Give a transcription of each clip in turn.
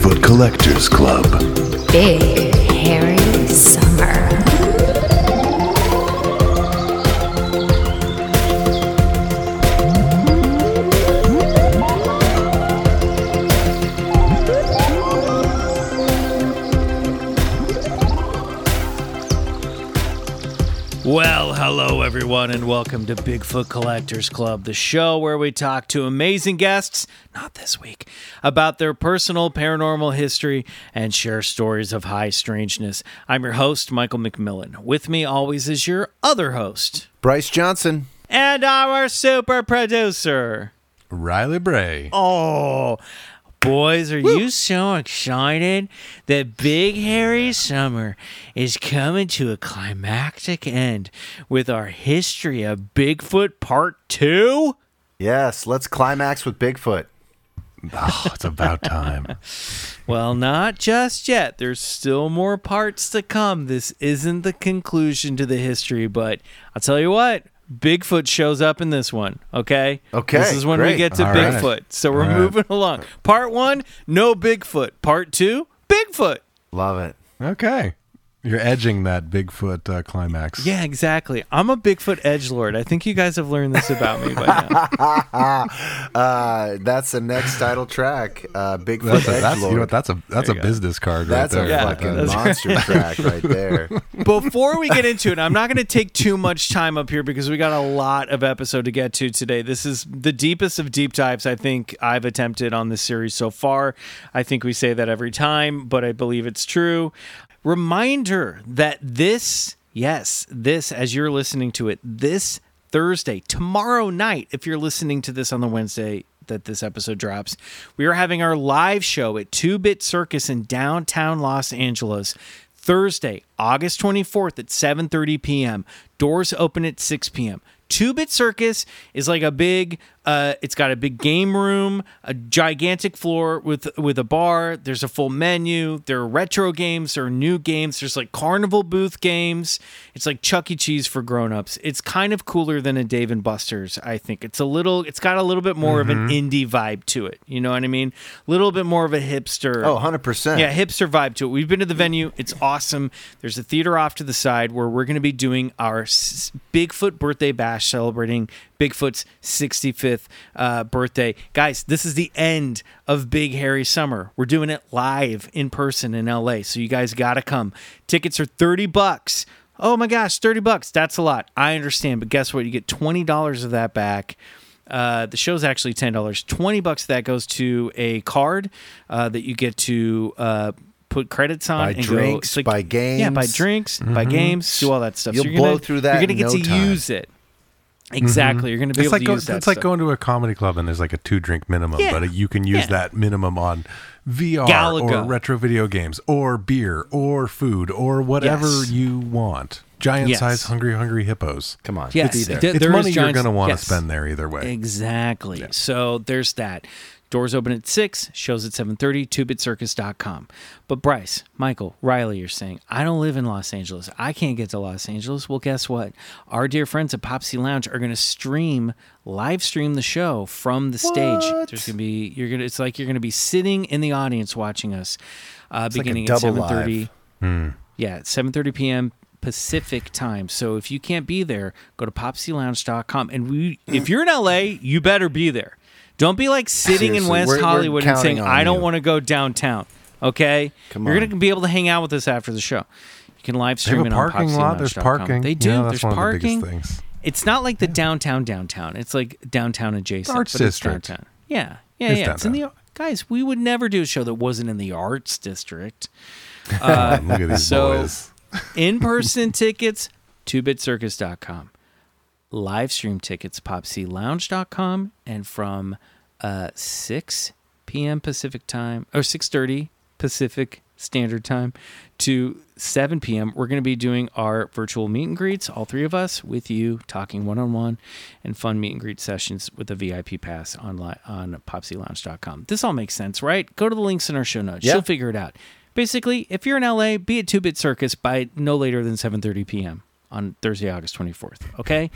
Bigfoot Collectors Club. Big Hairy Summer. Well, hello everyone, and welcome to Bigfoot Collectors Club, the show where we talk to amazing guests, not this week, about their personal paranormal history and share stories of high strangeness. I'm your host, Michael McMillan. With me always is your other host, Bryce Johnson. and our super producer. Riley Bray. Oh, boys, are you so excited that Big Hairy Summer is coming to a climactic end with our history of Bigfoot Part 2? Yes, let's climax with Bigfoot. Oh, it's about time. Well, not just yet. There's still more parts to come. This isn't the conclusion to the history, but I'll tell you what. Bigfoot shows up in this one, okay? Okay, This is when we get to All right. Bigfoot. So we're All right. moving along. Part one, no Bigfoot. Part two, Bigfoot. Love it. Okay. You're edging that Bigfoot uh, climax. Yeah, exactly. I'm a Bigfoot edge lord. I think you guys have learned this about me by now. Uh, that's the next title track. Uh, Bigfoot That's a, that's, you know what, that's a that's a go. business card That's right a there. Yeah, fucking that's- monster track right there. Before we get into it, I'm not going to take too much time up here because we got a lot of episode to get to today. This is the deepest of deep dives I think I've attempted on this series so far. I think we say that every time, but I believe it's true. Reminder that this, yes, this, as you're listening to it, this Thursday, tomorrow night, if you're listening to this on the Wednesday that this episode drops, we are having our live show at Two Bit Circus in downtown Los Angeles. Thursday, August 24th at 7:30 p.m. Doors open at 6 p.m. Two Bit Circus is like a big. Uh, it's got a big game room, a gigantic floor with with a bar. There's a full menu. There are retro games. There are new games. There's like carnival booth games. It's like Chuck E. Cheese for grown-ups. It's kind of cooler than a Dave and Buster's. I think it's a little. It's got a little bit more of an indie vibe to it. You know what I mean? A little bit more of a hipster. Oh, 100%. Yeah, hipster vibe to it. We've been to the venue. It's awesome. There's a theater off to the side where we're going to be doing our Bigfoot birthday bash celebrating Bigfoot's 65th uh, birthday. Guys, this is the end of Big Hairy Summer. We're doing it live in person in LA. So you guys got to come. Tickets are 30 bucks. Oh my gosh, 30 bucks. That's a lot. I understand. But guess what? You get $20 of that back. Uh, the show's actually ten dollars. Twenty bucks of that goes to a card uh, that you get to uh, put credits on. Buy and go- drinks, it's games, Yeah, buy drinks, buy games, do all that stuff. You'll you're blow gonna, through that You're gonna get no to time. use it. Exactly. Mm-hmm. You're gonna be It's able like to go, use that. it's like going to a comedy club and there's like a two drink minimum, Yeah. but you can use Yeah. that minimum on VR Galaga. or retro video games or beer or food or whatever Yes. you want. Giant Yes. size hungry hungry hippos. Come on. Yes, Be there. It's there is money you're going to want to yes. spend there either way. Exactly. So there's that. Doors open at 6, shows at 7.30, 2bitcircus.com. But Bryce, Michael, Riley, you're saying, I don't live in Los Angeles. I can't get to Los Angeles. Well, guess what? Our dear friends at Popsy Lounge are going to stream, live stream the show from the stage. There's going to be, you're going to, it's like you're going to be sitting in the audience watching us uh, like a beginning at double 7.30. Yeah, at 7:30 p.m. Pacific time. So if you can't be there, go to popclounge.com and we if you're in LA, you better be there. Don't be like sitting in West we're- we're Hollywood and saying counting on I don't you." want to go downtown. Okay? Come you're on. going to be able to hang out with us after the show. You can live They stream have it a on parking lot. There's popclounge.com. parking. They do. Yeah, that's There's one parking. of the biggest things. It's not like the downtown downtown. It's like downtown adjacent. Arts but it's district. downtown. Yeah. Yeah, It's yeah. It's in the downtown. guys, we would never do a show that wasn't in the arts district. Uh, Look at these so- boys. in person tickets, 2bitcircus.com. live stream tickets, popclounge.com, and from uh, 6 p.m. Pacific time or 6:30 Pacific Standard Time to 7 p.m. We're going to be doing our virtual meet and greets, all three of us with you, talking one on one, and fun meet and greet sessions with a VIP pass online on popclounge.com. This all makes sense, right? Go to the links in our show notes. Yeah. You'll figure it out. Basically, if you're in LA, be at Two Bit Circus by no later than 7:30 p.m. on Thursday, August 24th. Okay,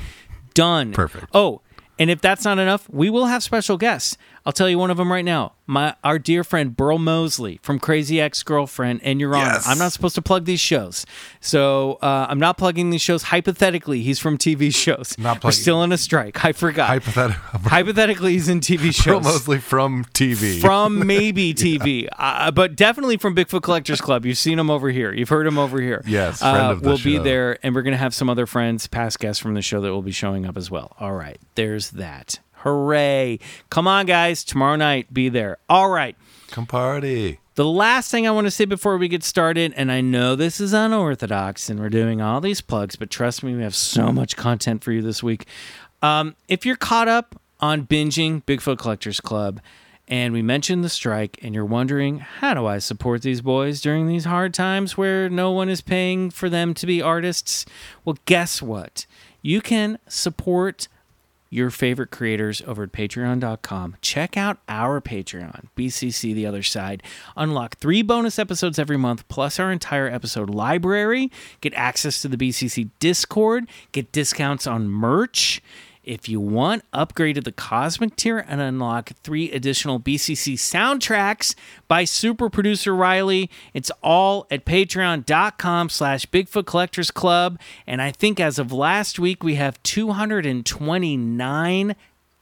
done. Perfect. Oh, and if that's not enough, we will have special guests. I'll tell you one of them right now. My our dear friend Burl Moseley from Crazy Ex Girlfriend and Your Honor. Yes. I'm not supposed to plug these shows, so uh, I'm not plugging these shows. Hypothetically, he's from TV shows. Not plugging. We're still in a strike. I forgot. Hypothetical. Hypothetically, he's in TV shows Moseley from TV. from maybe TV, uh, but definitely from Bigfoot Collectors Club. You've seen him over here. You've heard him over here. Yes, friend uh, of the we'll be there, and we're going to have some other friends, past guests from the show that will be showing up as well. All right, there's that. Hooray! Come on, guys. Tomorrow night, be there. All right. Come party. The last thing I want to say before we get started, and I know this is unorthodox and we're doing all these plugs, but trust me, we have so much content for you this week. Um, if you're caught up on binging Bigfoot Collectors Club, and we mentioned the strike, and you're wondering, how do I support these boys during these hard times where no one is paying for them to be artists? Well, guess what? You can support your favorite creators over at patreon.com. Check out our Patreon, BCC The Other Side. Unlock three bonus episodes every month, plus our entire episode library. Get access to the BCC Discord. Get discounts on merch. If you want, upgrade to the Cosmic tier and unlock three additional BCC soundtracks by super producer Riley. It's all at patreon.com slash Bigfoot Collectors Club. And I think as of last week, we have 229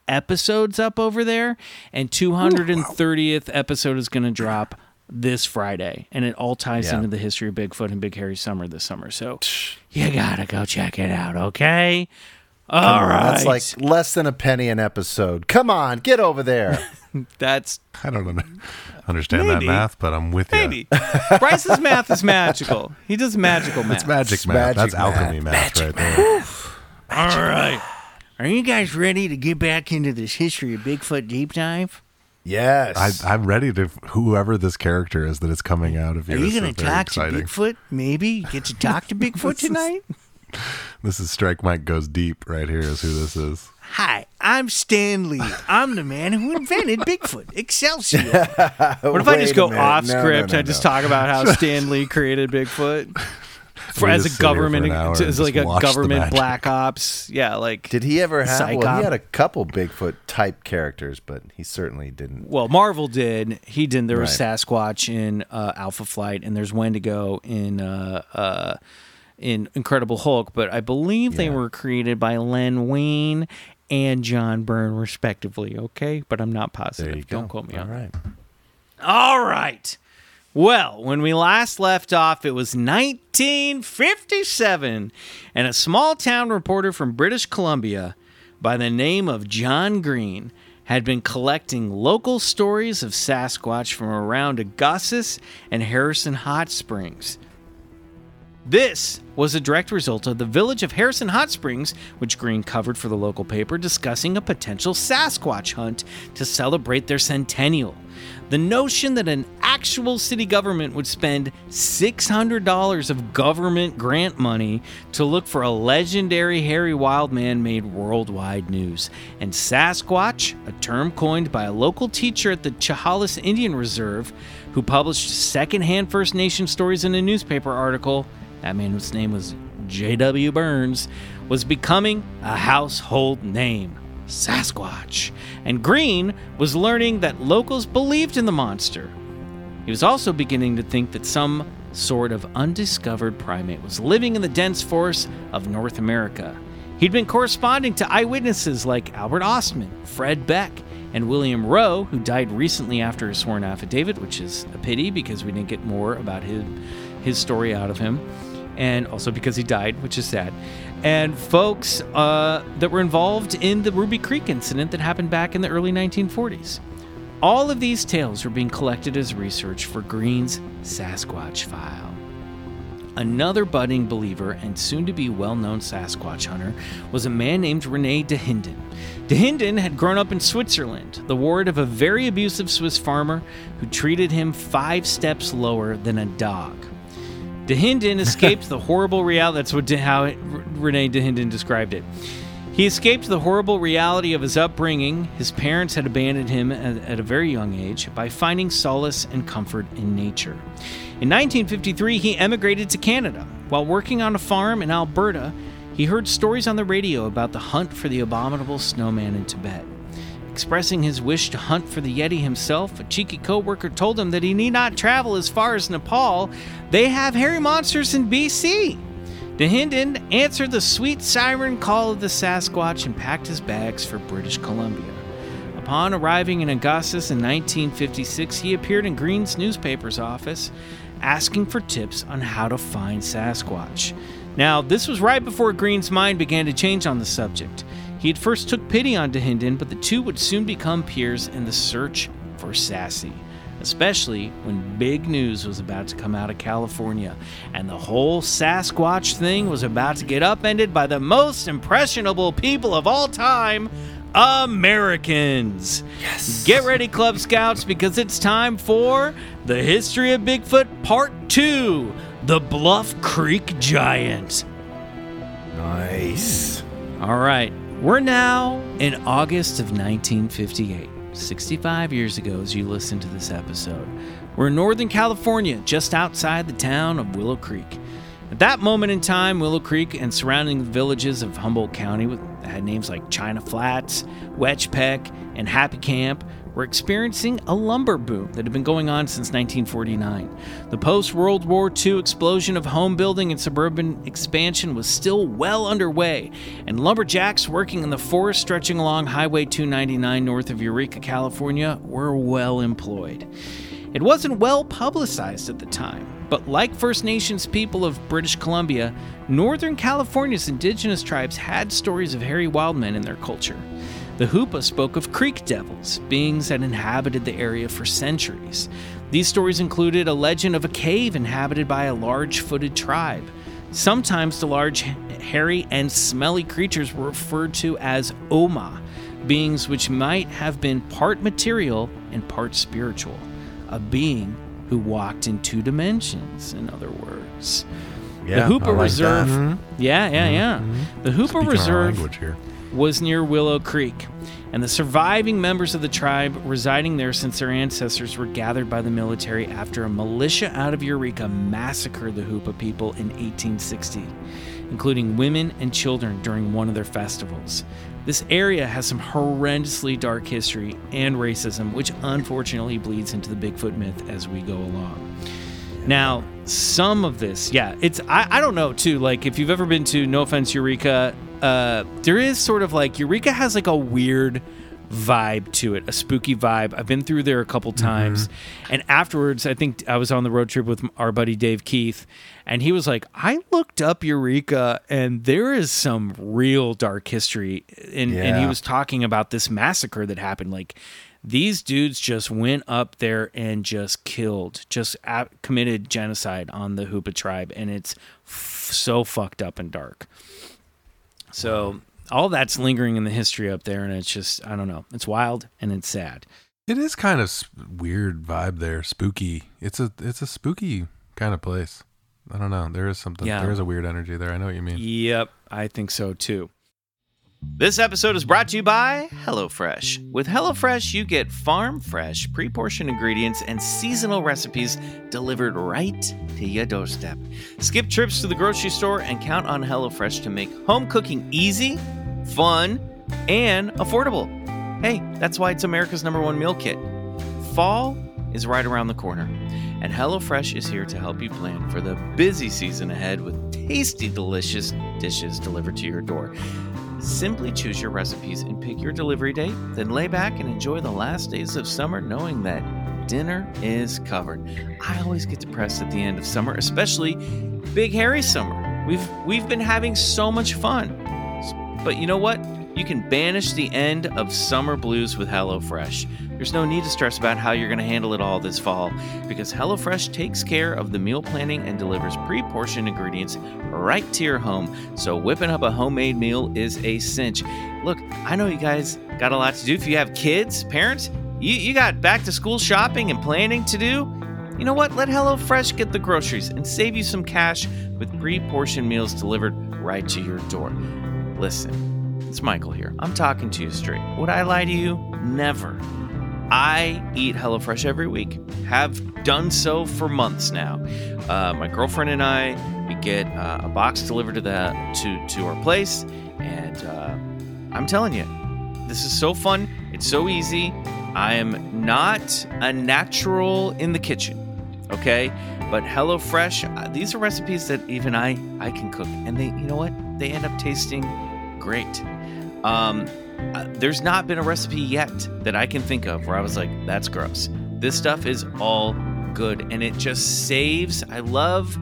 episodes up over there. And 230th episode is going to drop this Friday. And it all ties Yeah. into the history of Bigfoot and Big Hairy Summer this summer. So you got to go check it out, okay? All right. That's like less than a penny an episode. Come on, get over there. That's I don't understand Maybe. that math, but I'm with you. maybe. Bryce's math is magical. He does magical math. It's magic It's math. magic That's alchemy math, right there. All right. Are you guys ready to get back into this history of Bigfoot deep dive? Yes. I, I'm ready to whoever this character is that is coming out of Are you going to very talk exciting. to Bigfoot? Maybe get to talk to Bigfoot tonight. This is Strike Mike goes deep right here. Is who this is. Hi, I'm Stan Lee. I'm the man who invented Bigfoot. Excelsior. What if I just go off No, no, script? no, I just no. talk about how Stan Lee created Bigfoot for We as a just sit here for government, an hour as like just a watch the government magic. black ops. Yeah, like Did he ever have? Well, Psyop. he had a couple Bigfoot type characters, but he certainly didn't. Well, Marvel did. He didn't. There was Right. Sasquatch in uh, Alpha Flight, and there's Wendigo in uh, uh, in Incredible Hulk. But I believe they were created by Len Wein and John Byrne, respectively. Okay, but I'm not positive. There you go. Don't quote me All on that. right. All right. Well, when we last left off, it was 1957, and a small town reporter from British Columbia by the name of John Green had been collecting local stories of Sasquatch from around Agassiz and Harrison Hot Springs. This was a direct result of the village of Harrison Hot Springs, which Green covered for the local paper, discussing a potential Sasquatch hunt to celebrate their centennial. The notion that an actual city government would spend $600 of government grant money to look for a legendary hairy wild man made worldwide news. And Sasquatch, a term coined by a local teacher at the Chehalis Indian Reserve, who published secondhand First Nation stories in a newspaper article, that man's name was J.W. Burns, was becoming a household name Sasquatch. And Green was learning that locals believed in the monster. He was also beginning to think that some sort of undiscovered primate was living in the dense forests of North America. He'd been corresponding to eyewitnesses like Albert Ostman, Fred Beck, and William Roe, who died recently after his sworn affidavit, which is a pity because we didn't get more about his, his story out of him, and also because he died, which is sad. And folks uh, that were involved in the Ruby Creek incident that happened back in the early 1940s. All of these tales were being collected as research for Green's Sasquatch file. another budding believer and soon to be well known Sasquatch hunter was a man named Rene Dahinden. De Hinden had grown up in Switzerland, the ward of a very abusive Swiss farmer who treated him five steps lower than a dog. De escaped the horrible reality. That's what how Rene Dahinden described it. He escaped the horrible reality of his upbringing. His parents had abandoned him at, at, a very young age by finding solace and comfort in nature. In 1953, he emigrated to Canada. While working on a farm in Alberta, he heard stories on the radio about the hunt for the abominable snowman in Tibet. Expressing his wish to hunt for the Yeti himself, a cheeky coworker told him that he need not travel as far as Nepal. They have hairy monsters in BC. Dahinden answered the sweet siren call of the Sasquatch and packed his bags for British Columbia. Upon arriving in Agassiz in 1956, he appeared in Green's newspaper's office asking for tips on how to find Sasquatch. Now, this was right before Green's mind began to change on the subject. He at first took pity on Dahinden, but the two would soon become peers in the search for Sassy especially when big news was about to come out of California and the whole Sasquatch thing was about to get upended by the most impressionable people of all time. Americans. Yes. Get ready, Club Scouts, because it's time for the History of Bigfoot Part 2 The Bluff Creek Giant. Nice. All right, we're now in August of 1958. 65 years ago as you listen to this episode. We're in Northern California, just outside the town of Willow Creek. At that moment in time, Willow Creek and surrounding villages of Humboldt County had names like China Flats, Weitchpec, and Happy Camp were experiencing a lumber boom that had been going on since 1949. The post World War II explosion of home building and suburban expansion was still well underway, and lumberjacks working in the forest stretching along Highway 299 north of Eureka, California, were well employed. It wasn't well publicized at the time, but like First Nations people of British Columbia, Northern California's indigenous tribes had stories of hairy wildmen in their culture. The Hoopa spoke of creek devils, beings that inhabited the area for centuries. These stories included a legend of a cave inhabited by a large footed tribe. Sometimes the large, hairy, and smelly creatures were referred to as Oma, beings which might have been part material and part spiritual. A being who walked in two dimensions, in other words. Yeah, the Hoopa like Reserve. that. Yeah, yeah, yeah. Mm-hmm. The Hoopa Speaking Reserve language here. Was near Willow Creek, and the surviving members of the tribe residing there since their ancestors were gathered by the military after a militia out of Eureka massacred the Hoopa people in 1860, including women and children during one of their festivals. This area has some horrendously dark history and racism, which unfortunately bleeds into the Bigfoot myth as we go along. Now, some of this, yeah, it's I, I don't know too. Like if you've ever been to No Offense Eureka, uh, there is sort of like Eureka has like a weird vibe to it, a spooky vibe. I've been through there a couple times, and afterwards, I think I was on the road trip with our buddy Dave Keith, and he was like, "I looked up Eureka, and there is some real dark history." And, and he was talking about this massacre that happened, like. These dudes just went up there and just killed, just committed genocide on the Hoopa tribe, and it's f- so fucked up and dark. So all that's lingering in the history up there, and it's just I don't know. It's wild and it's sad. It is kind of weird vibe there, spooky. It's a it's a spooky kind of place. I don't know. There is something. Yeah. There is a weird energy there. I know what you mean. Yep, I think so too. This episode is brought to you by HelloFresh. With HelloFresh, you get farm fresh, pre portioned ingredients and seasonal recipes delivered right to your doorstep. Skip trips to the grocery store and count on HelloFresh to make home cooking easy, fun, and affordable. Hey, that's why it's America's number one meal kit. Fall is right around the corner, and HelloFresh is here to help you plan for the busy season ahead with tasty, delicious dishes delivered to your door. Simply choose your recipes and pick your delivery date, then lay back and enjoy the last days of summer knowing that dinner is covered. I always get depressed at the end of summer, especially big hairy summer. We've we've been having so much fun. But you know what? You can banish the end of summer blues with HelloFresh. There's no need to stress about how you're going to handle it all this fall because HelloFresh takes care of the meal planning and delivers pre portioned ingredients right to your home. So whipping up a homemade meal is a cinch. Look, I know you guys got a lot to do. If you have kids, parents, you, you got back to school shopping and planning to do. You know what? Let HelloFresh get the groceries and save you some cash with pre portioned meals delivered right to your door. Listen, it's Michael here. I'm talking to you straight. Would I lie to you? Never. I eat HelloFresh every week, have done so for months now. Uh, my girlfriend and I, we get uh, a box delivered to the to to our place, and uh, I'm telling you, this is so fun. It's so easy. I am not a natural in the kitchen, okay? But HelloFresh, uh, these are recipes that even I I can cook, and they, you know what? They end up tasting great. Um, uh, there's not been a recipe yet that I can think of where I was like, that's gross. This stuff is all good, and it just saves. I love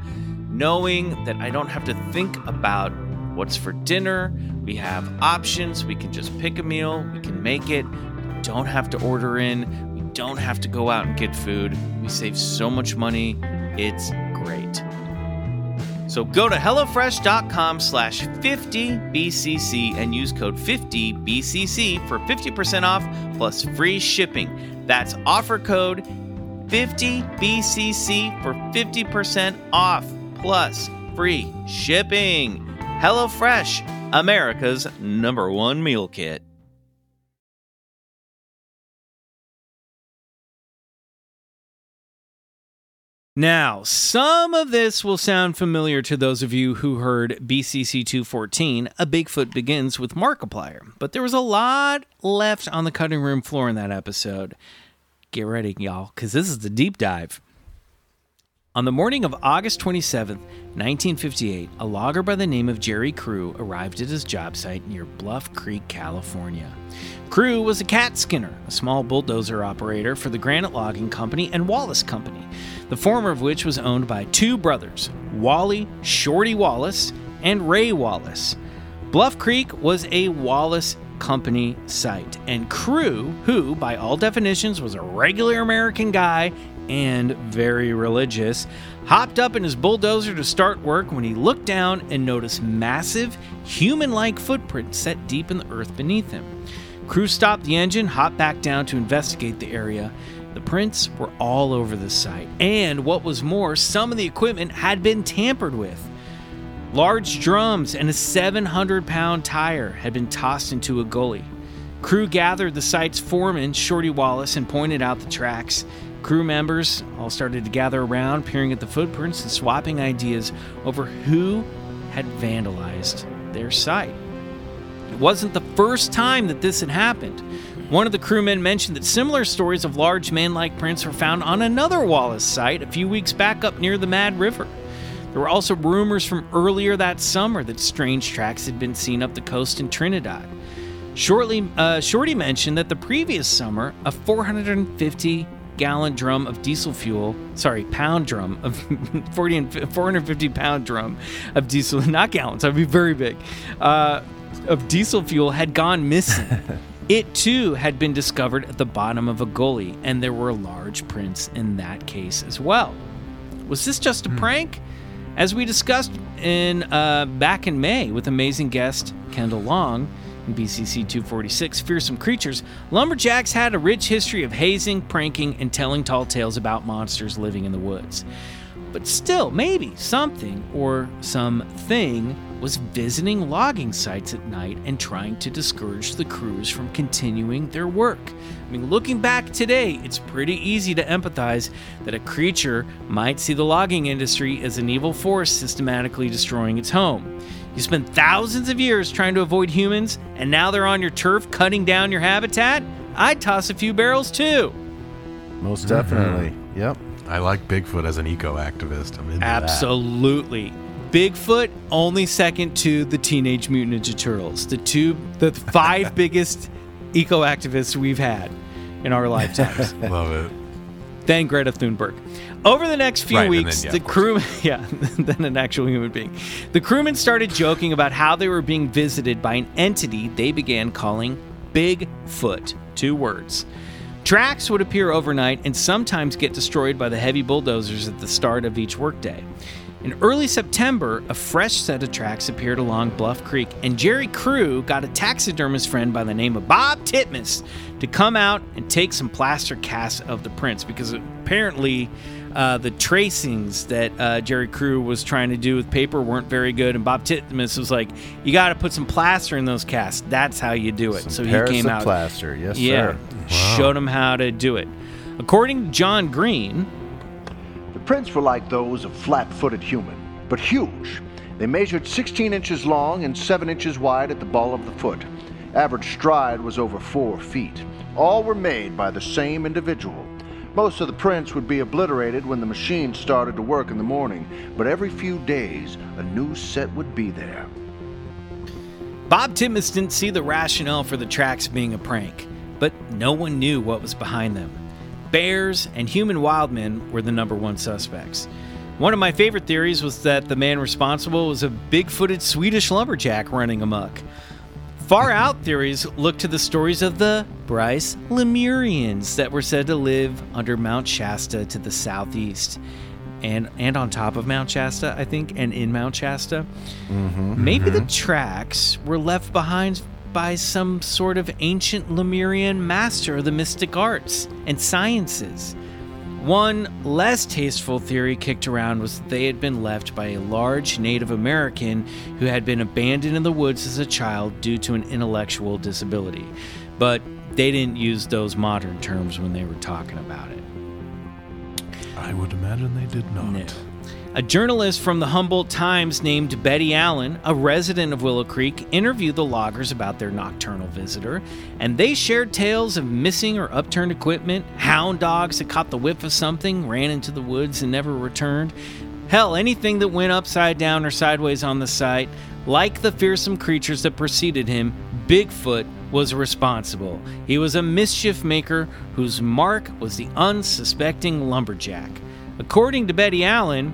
knowing that I don't have to think about what's for dinner. We have options. We can just pick a meal. We can make it. We don't have to order in. We don't have to go out and get food. We save so much money. It's great. So go to HelloFresh.com slash 50BCC and use code 50BCC for 50% off plus free shipping. That's offer code 50BCC for 50% off plus free shipping. HelloFresh, America's number one meal kit. Now, some of this will sound familiar to those of you who heard BCC 214, A Bigfoot Begins with Markiplier, but there was a lot left on the cutting room floor in that episode. Get ready, y'all, because this is the deep dive. On the morning of August 27, 1958, a logger by the name of Jerry Crew arrived at his job site near Bluff Creek, California. Crew was a cat skinner, a small bulldozer operator for the Granite Logging Company and Wallace Company, the former of which was owned by two brothers, Wally Shorty Wallace and Ray Wallace. Bluff Creek was a Wallace Company site, and Crew, who by all definitions was a regular American guy and very religious, hopped up in his bulldozer to start work when he looked down and noticed massive, human like footprints set deep in the earth beneath him. Crew stopped the engine, hopped back down to investigate the area. The prints were all over the site, and what was more, some of the equipment had been tampered with. Large drums and a 700 pound tire had been tossed into a gully. Crew gathered the site's foreman, Shorty Wallace, and pointed out the tracks. Crew members all started to gather around, peering at the footprints and swapping ideas over who had vandalized their site. It wasn't the first time that this had happened. One of the crewmen mentioned that similar stories of large man like prints were found on another Wallace site a few weeks back up near the Mad River. There were also rumors from earlier that summer that strange tracks had been seen up the coast in Trinidad. Shortly, uh, Shorty mentioned that the previous summer, a 450 gallon drum of diesel fuel, sorry, pound drum of 40 and 450 pound drum of diesel, not gallons, that'd be very big, uh, of diesel fuel had gone missing. it too had been discovered at the bottom of a gully, and there were large prints in that case as well. Was this just a prank? As we discussed in uh, back in May with amazing guest Kendall Long in BCC 246, Fearsome Creatures, lumberjacks had a rich history of hazing, pranking, and telling tall tales about monsters living in the woods. But still, maybe something or something was visiting logging sites at night and trying to discourage the crews from continuing their work. I mean, looking back today, it's pretty easy to empathize that a creature might see the logging industry as an evil force systematically destroying its home. You spend thousands of years trying to avoid humans, and now they're on your turf cutting down your habitat? I'd toss a few barrels too. Most definitely. Mm-hmm. Yep. I like Bigfoot as an eco activist. I'm into that. Absolutely. Bigfoot only second to the Teenage Mutant Ninja Turtles, the two, the five biggest eco activists we've had in our lifetimes. Love it. then Greta Thunberg. Over the next few Right, and then, weeks, yeah, the crew, yeah, then an actual human being. The crewmen started joking about how they were being visited by an entity they began calling Bigfoot. Two words. Tracks would appear overnight and sometimes get destroyed by the heavy bulldozers at the start of each workday. In early September, a fresh set of tracks appeared along Bluff Creek, and Jerry Crew got a taxidermist friend by the name of Bob Titmus to come out and take some plaster casts of the prints because apparently uh, the tracings that uh, Jerry Crew was trying to do with paper weren't very good, and Bob Titmus was like, "You got to put some plaster in those casts. That's how you do it." so he came out, plaster. Yes, yeah, sir. showed him how to do it. According to John Green, The prints were like those of flat footed human, but huge. They measured 16 inches long and 7 inches wide at the ball of the foot. Average stride was over 4 feet. All were made by the same individual. Most of the prints would be obliterated when the machine started to work in the morning, but every few days a new set would be there. Bob Titmus didn't see the rationale for the tracks being a prank, but no one knew what was behind them. Bears and human wildmen were the number one suspects. One of my favorite theories was that the man responsible was a big footed Swedish lumberjack running amok. Far out theories look to the stories of the Bryce Lemurians that were said to live under Mount Shasta to the southeast. And, and on top of Mount Shasta, I think, and in Mount Shasta. Mm-hmm. Maybe the mm-hmm. tracks were left behind by some sort of ancient Lemurian master of the mystic arts and sciences. One less tasteful theory kicked around was that they had been left by a large Native American who had been abandoned in the woods as a child due to an intellectual disability. But they didn't use those modern terms when they were talking about it. I would imagine they did not. No. A journalist from the Humboldt Times named Betty Allen, a resident of Willow Creek, interviewed the loggers about their nocturnal visitor, and they shared tales of missing or upturned equipment, hound dogs that caught the whiff of something, ran into the woods, and never returned. Hell, anything that went upside down or sideways on the site, like the fearsome creatures that preceded him, Bigfoot was responsible. He was a mischief maker whose mark was the unsuspecting lumberjack. According to Betty Allen,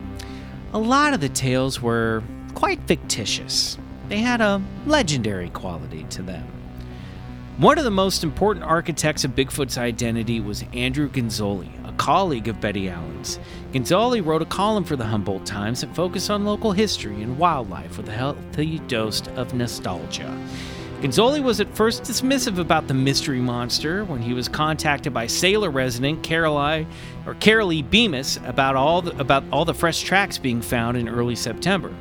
a lot of the tales were quite fictitious. They had a legendary quality to them. One of the most important architects of Bigfoot's identity was Andrew Genzoli, a colleague of Betty Allen's. Genzoli wrote a column for the Humboldt Times that focused on local history and wildlife with a healthy dose of nostalgia. Genzoli was at first dismissive about the mystery monster when he was contacted by Salyer resident Caroline or Carolee Bemis about all the, about all the fresh tracks being found in early September.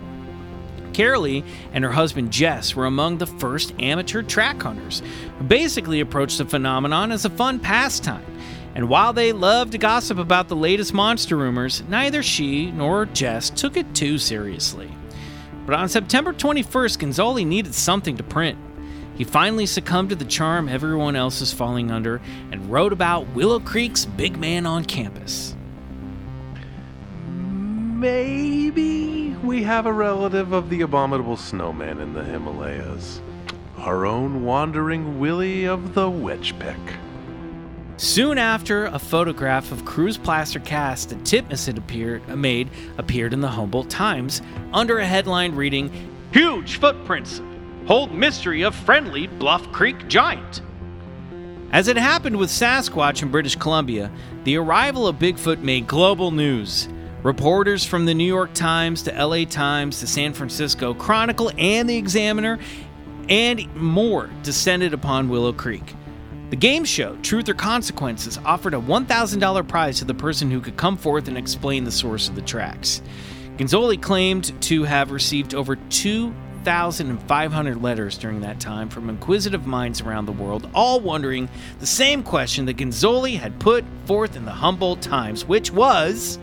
Carolee and her husband Jess were among the first amateur track hunters who basically approached the phenomenon as a fun pastime. And while they loved to gossip about the latest monster rumors, neither she nor Jess took it too seriously. But on September 21st, Genzoli needed something to print. He finally succumbed to the charm everyone else is falling under and wrote about Willow Creek's big man on campus. Maybe we have a relative of the abominable snowman in the Himalayas. Our own wandering Willie of the Weitchpec. Soon after, a photograph of Crew's plaster cast that Titmus had appeared, uh, made appeared in the Humboldt Times under a headline reading, Huge Footprints Hold Mystery of Friendly Bluff Creek Giant. As it happened with Sasquatch in British Columbia, the arrival of Bigfoot made global news. Reporters from the New York Times to LA Times to San Francisco Chronicle and the Examiner and more descended upon Willow Creek. The game show, Truth or Consequences, offered a $1,000 prize to the person who could come forth and explain the source of the tracks. Genzoli claimed to have received over 2,500 letters during that time from inquisitive minds around the world, all wondering the same question that Genzoli had put forth in the Humboldt Times, which was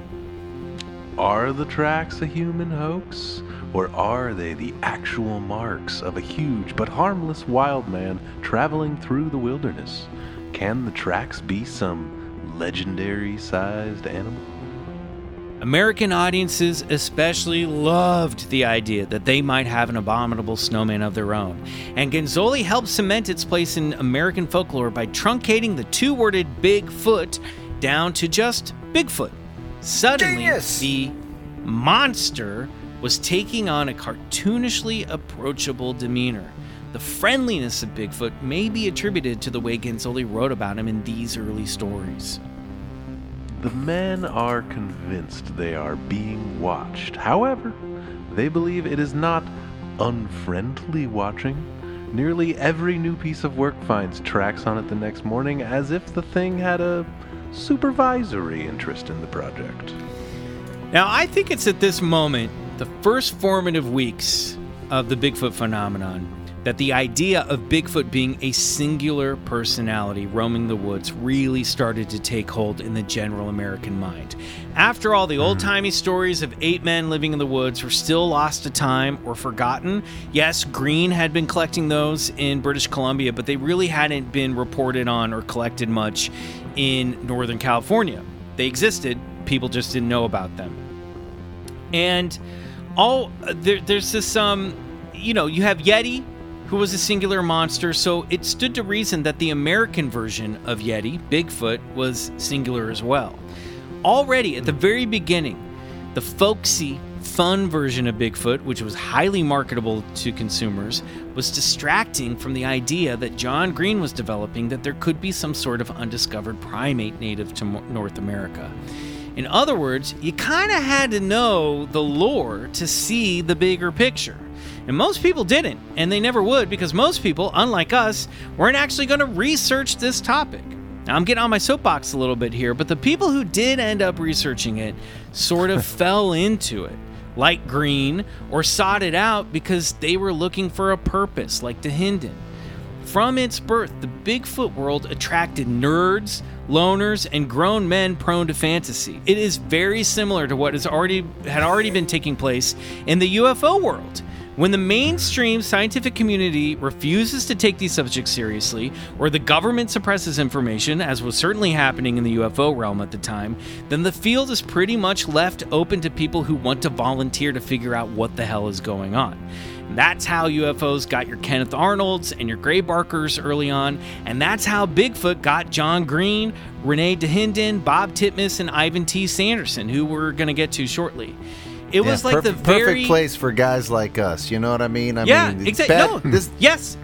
Are the tracks a human hoax? Or are they the actual marks of a huge but harmless wild man traveling through the wilderness? Can the tracks be some legendary sized animal? American audiences especially loved the idea that they might have an abominable snowman of their own, and Genzoli helped cement its place in American folklore by truncating the two worded Bigfoot down to just Bigfoot. Suddenly, Genius! the monster was taking on a cartoonishly approachable demeanor. The friendliness of Bigfoot may be attributed to the way Genzoli wrote about him in these early stories. The men are convinced they are being watched. However, they believe it is not unfriendly watching. Nearly every new piece of work finds tracks on it the next morning as if the thing had a supervisory interest in the project. Now, I think it's at this moment, the first formative weeks of the Bigfoot phenomenon, that the idea of Bigfoot being a singular personality roaming the woods really started to take hold in the general American mind. After all, the old timey stories of eight men living in the woods were still lost to time or forgotten. Yes, Green had been collecting those in British Columbia, but they really hadn't been reported on or collected much in Northern California. They existed, people just didn't know about them and all there, there's this um you know you have yeti who was a singular monster so it stood to reason that the american version of yeti bigfoot was singular as well already at the very beginning the folksy fun version of bigfoot which was highly marketable to consumers was distracting from the idea that john green was developing that there could be some sort of undiscovered primate native to north america in other words, you kind of had to know the lore to see the bigger picture. And most people didn't, and they never would because most people, unlike us, weren't actually going to research this topic. Now, I'm getting on my soapbox a little bit here, but the people who did end up researching it sort of fell into it, like Green, or sought it out because they were looking for a purpose, like Dahinden. From its birth, the Bigfoot world attracted nerds, loners, and grown men prone to fantasy. It is very similar to what has already had already been taking place in the UFO world. When the mainstream scientific community refuses to take these subjects seriously, or the government suppresses information, as was certainly happening in the UFO realm at the time, then the field is pretty much left open to people who want to volunteer to figure out what the hell is going on. And that's how UFOs got your Kenneth Arnolds and your Gray Barkers early on, and that's how Bigfoot got John Green, Rene Dahinden, Bob Titmus, and Ivan T. Sanderson, who we're going to get to shortly. It was like perf- the very perfect place for guys like us. You know what I mean? I yeah, mean, exactly. bad- No, This yes,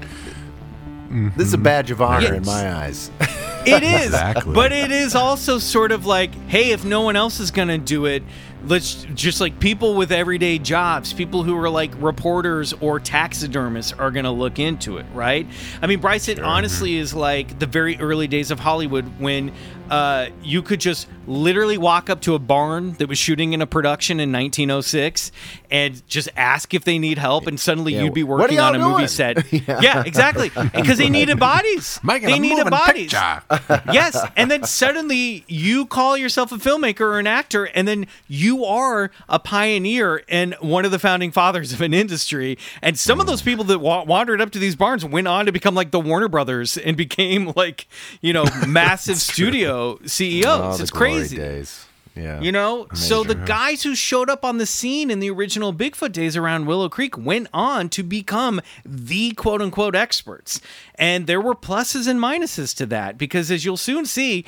this is a badge of honor in my eyes. it is. Exactly. But it is also sort of like, hey, if no one else is going to do it, let's just like people with everyday jobs, people who are like reporters or taxidermists are going to look into it, right? I mean, Bryce, it honestly is like the very early days of Hollywood when uh, you could just literally walk up to a barn that was shooting in a production in 1906 and just ask if they need help, and suddenly Yeah, you'd be working on a y'all movie set. Yeah. yeah. exactly. Because they needed bodies. Making they a needed bodies. yes, and then suddenly you call yourself a filmmaker or an actor, and then you are a pioneer and one of the founding fathers of an industry. And some of those people that wa- wandered up to these barns went on to become like the Warner Brothers and became like you know massive studio CEOs. Oh, it's crazy. days. Yeah. You know, so the guys who showed up on the scene in the original Bigfoot days around Willow Creek went on to become the quote unquote experts. And there were pluses and minuses to that because, as you'll soon see,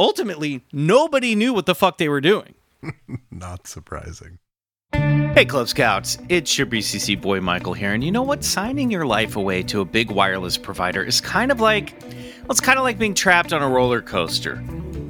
ultimately nobody knew what the fuck they were doing. Not surprising. Hey, Club Scouts, it's your BCC boy Michael here. And you know what? Signing your life away to a big wireless provider is kind of like, well, it's kind of like being trapped on a roller coaster.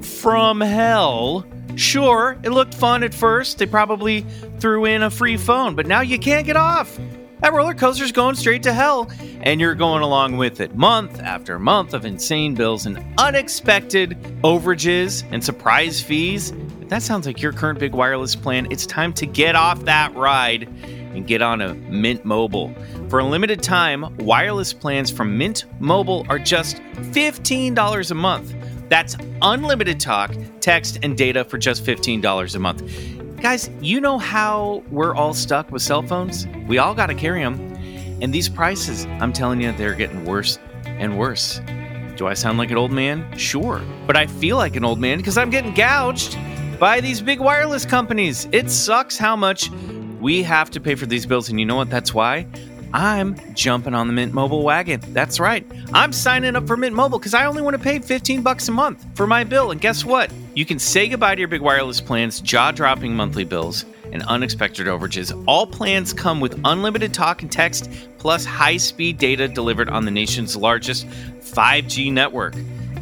From hell. Sure, it looked fun at first. They probably threw in a free phone, but now you can't get off. That roller coaster's going straight to hell, and you're going along with it month after month of insane bills and unexpected overages and surprise fees. If that sounds like your current big wireless plan, it's time to get off that ride and get on a Mint Mobile. For a limited time, wireless plans from Mint Mobile are just $15 a month. That's unlimited talk, text, and data for just $15 a month. Guys, you know how we're all stuck with cell phones? We all got to carry them. And these prices, I'm telling you, they're getting worse and worse. Do I sound like an old man? Sure. But I feel like an old man because I'm getting gouged by these big wireless companies. It sucks how much we have to pay for these bills. And you know what? That's why I'm jumping on the Mint Mobile wagon. That's right. I'm signing up for Mint Mobile because I only want to pay 15 bucks a month for my bill. And guess what? You can say goodbye to your big wireless plans, jaw-dropping monthly bills, and unexpected overages. All plans come with unlimited talk and text, plus high-speed data delivered on the nation's largest 5G network.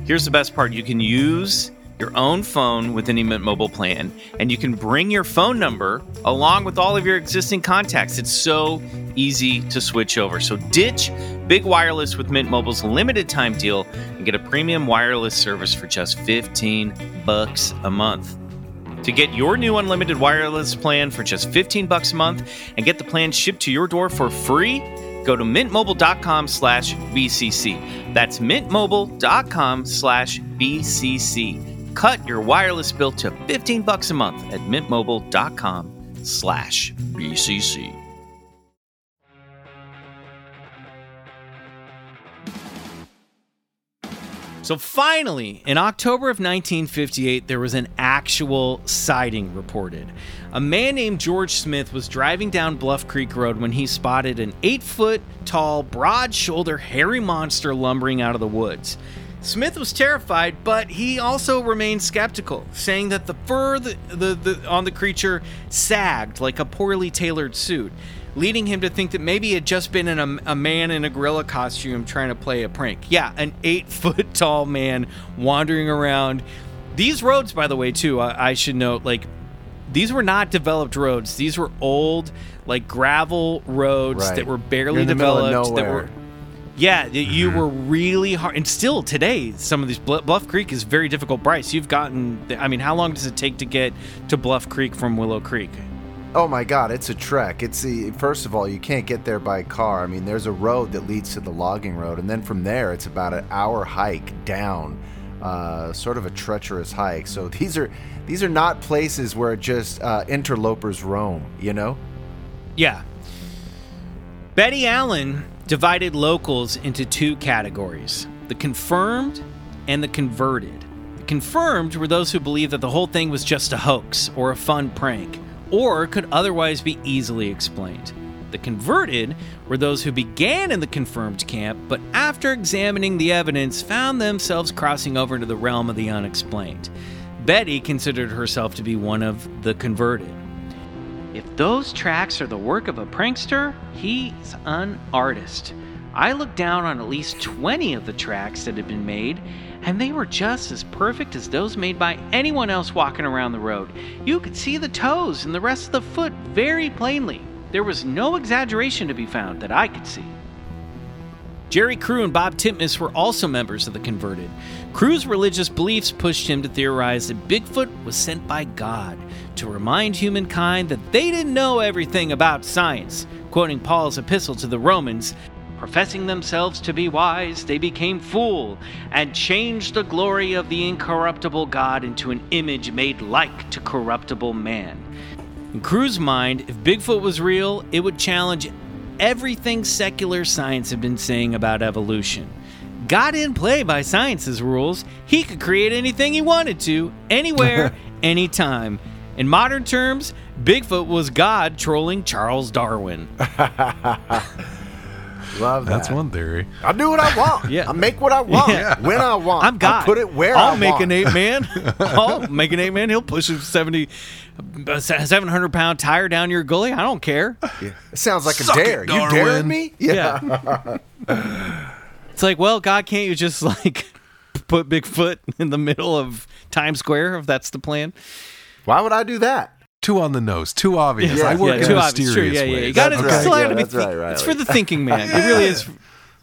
Here's the best part: you can use your own phone with any Mint Mobile plan, and you can bring your phone number along with all of your existing contacts. It's so easy to switch over. So ditch big wireless with Mint Mobile's limited time deal and get a premium wireless service for just 15 bucks a month. To get your new unlimited wireless plan for just 15 bucks a month and get the plan shipped to your door for free, go to mintmobile.com slash BCC. That's mintmobile.com slash BCC. Cut your wireless bill to 15 bucks a month at mintmobile.com slash BCC. So finally, in October of 1958, there was an actual sighting reported. A man named George Smith was driving down Bluff Creek Road when he spotted an eight foot tall, broad shouldered, hairy monster lumbering out of the woods. Smith was terrified, but he also remained skeptical, saying that the fur the, the, the, on the creature sagged like a poorly tailored suit, leading him to think that maybe it had just been a, a man in a gorilla costume trying to play a prank. Yeah, an eight foot tall man wandering around. These roads, by the way, too, I, I should note, like, these were not developed roads. These were old, like gravel roads Right. that were barely in middle of developed. That were yeah, that you were really hard, and still today, some of these Bluff, Bluff Creek is very difficult. Bryce, you've gotten. I mean, how long does it take to get to Bluff Creek from Willow Creek? Oh my God, it's a trek. It's the first of all, you can't get there by car. I mean, there's a road that leads to the logging road, and then from there, it's about an hour hike down, uh, sort of a treacherous hike. So these are these are not places where just uh, interlopers roam. You know? Yeah. Betty Allen divided locals into two categories the confirmed and the converted. The confirmed were those who believed that the whole thing was just a hoax or a fun prank, or could otherwise be easily explained. The converted were those who began in the confirmed camp, but after examining the evidence, found themselves crossing over into the realm of the unexplained. Betty considered herself to be one of the converted. If those tracks are the work of a prankster, he's an artist. I looked down on at least 20 of the tracks that had been made, and they were just as perfect as those made by anyone else walking around the road. You could see the toes and the rest of the foot very plainly. There was no exaggeration to be found that I could see. Jerry Crew and Bob Titmus were also members of the converted. Crew's religious beliefs pushed him to theorize that Bigfoot was sent by God to remind humankind that they didn't know everything about science. Quoting Paul's epistle to the Romans, professing themselves to be wise, they became fool and changed the glory of the incorruptible God into an image made like to corruptible man. In Crew's mind, if Bigfoot was real, it would challenge everything secular science had been saying about evolution. God didn't play by science's rules. He could create anything he wanted to, anywhere, anytime. In modern terms, Bigfoot was God trolling Charles Darwin. Love that. That's one theory. I do what I want. Yeah. I make what I want Yeah. when I want. I'm God. I put it where I'll I make want. an eight man. I'll make an eight man. He'll push a 70, uh, a 700 pound tire down your gully. I don't care. It sounds like Suck a it, dare. you Darwin. daring me? Yeah. it's like, well, God, can't you just like put Bigfoot in the middle of Times Square if that's the plan? Why would I do that? Too on the nose. Too obvious. Yeah, I work yeah, in too obvious. mysterious True. Yeah, yeah. You got to right. still Yeah, have to be. that's right, think- It's for the thinking man. It really is.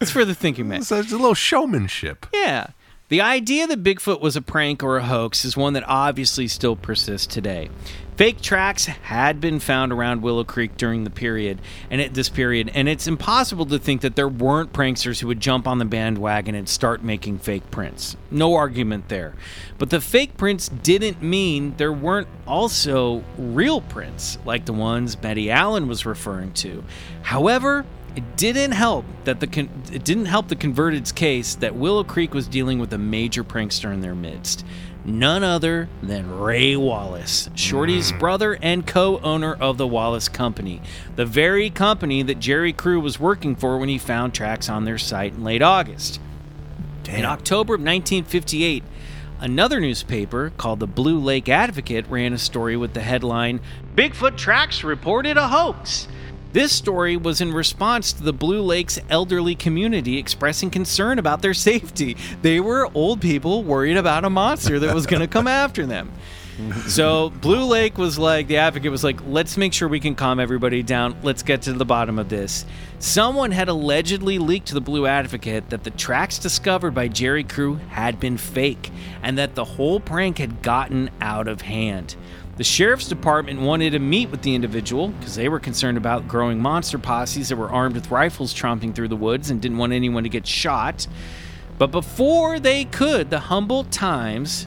It's for the thinking man. So It's a little showmanship. Yeah. The idea that Bigfoot was a prank or a hoax is one that obviously still persists today. Fake tracks had been found around Willow Creek during the period and at this period, and it's impossible to think that there weren't pranksters who would jump on the bandwagon and start making fake prints. No argument there. But the fake prints didn't mean there weren't also real prints like the ones Betty Allen was referring to. However, It didn't help that the con- it didn't help the converted's case that Willow Creek was dealing with a major prankster in their midst. None other than Ray Wallace, Shorty's mm. brother and co-owner of the Wallace Company, the very company that Jerry Crew was working for when he found tracks on their site in late August. In October of 1958, another newspaper called the Blue Lake Advocate ran a story with the headline Bigfoot Tracks Reported a Hoax. This story was in response to the Blue Lake's elderly community expressing concern about their safety. They were old people worried about a monster that was going to come after them. So Blue Lake was like, the advocate was like, let's make sure we can calm everybody down. Let's get to the bottom of this. Someone had allegedly leaked to the Blue Advocate that the tracks discovered by Jerry Crew had been fake and that the whole prank had gotten out of hand. The sheriff's department wanted to meet with the individual because they were concerned about growing monster posses that were armed with rifles tromping through the woods and didn't want anyone to get shot. But before they could, the Humboldt Times,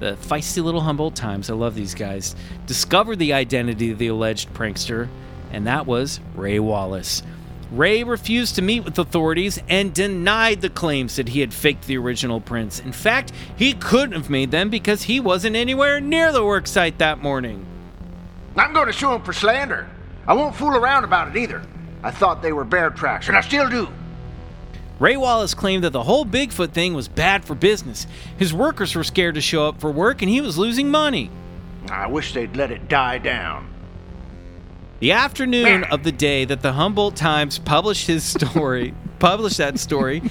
the feisty little Humboldt Times, I love these guys, discovered the identity of the alleged prankster, and that was Ray Wallace. Ray refused to meet with authorities and denied the claims that he had faked the original prints. In fact, he couldn't have made them because he wasn't anywhere near the worksite that morning. I'm going to sue him for slander. I won't fool around about it either. I thought they were bear tracks, and I still do. Ray Wallace claimed that the whole Bigfoot thing was bad for business. His workers were scared to show up for work and he was losing money. I wish they'd let it die down. The afternoon of the day that the Humboldt Times published his story, published that story,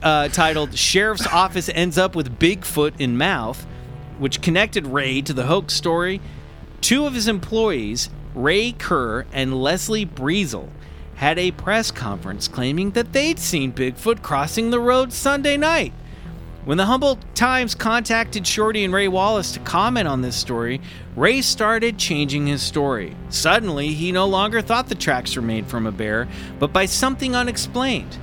uh, titled "Sheriff's Office Ends Up with Bigfoot in Mouth," which connected Ray to the hoax story. Two of his employees, Ray Kerr and Leslie Breezel, had a press conference claiming that they'd seen Bigfoot crossing the road Sunday night. When the Humboldt Times contacted Shorty and Ray Wallace to comment on this story, Ray started changing his story. Suddenly, he no longer thought the tracks were made from a bear, but by something unexplained.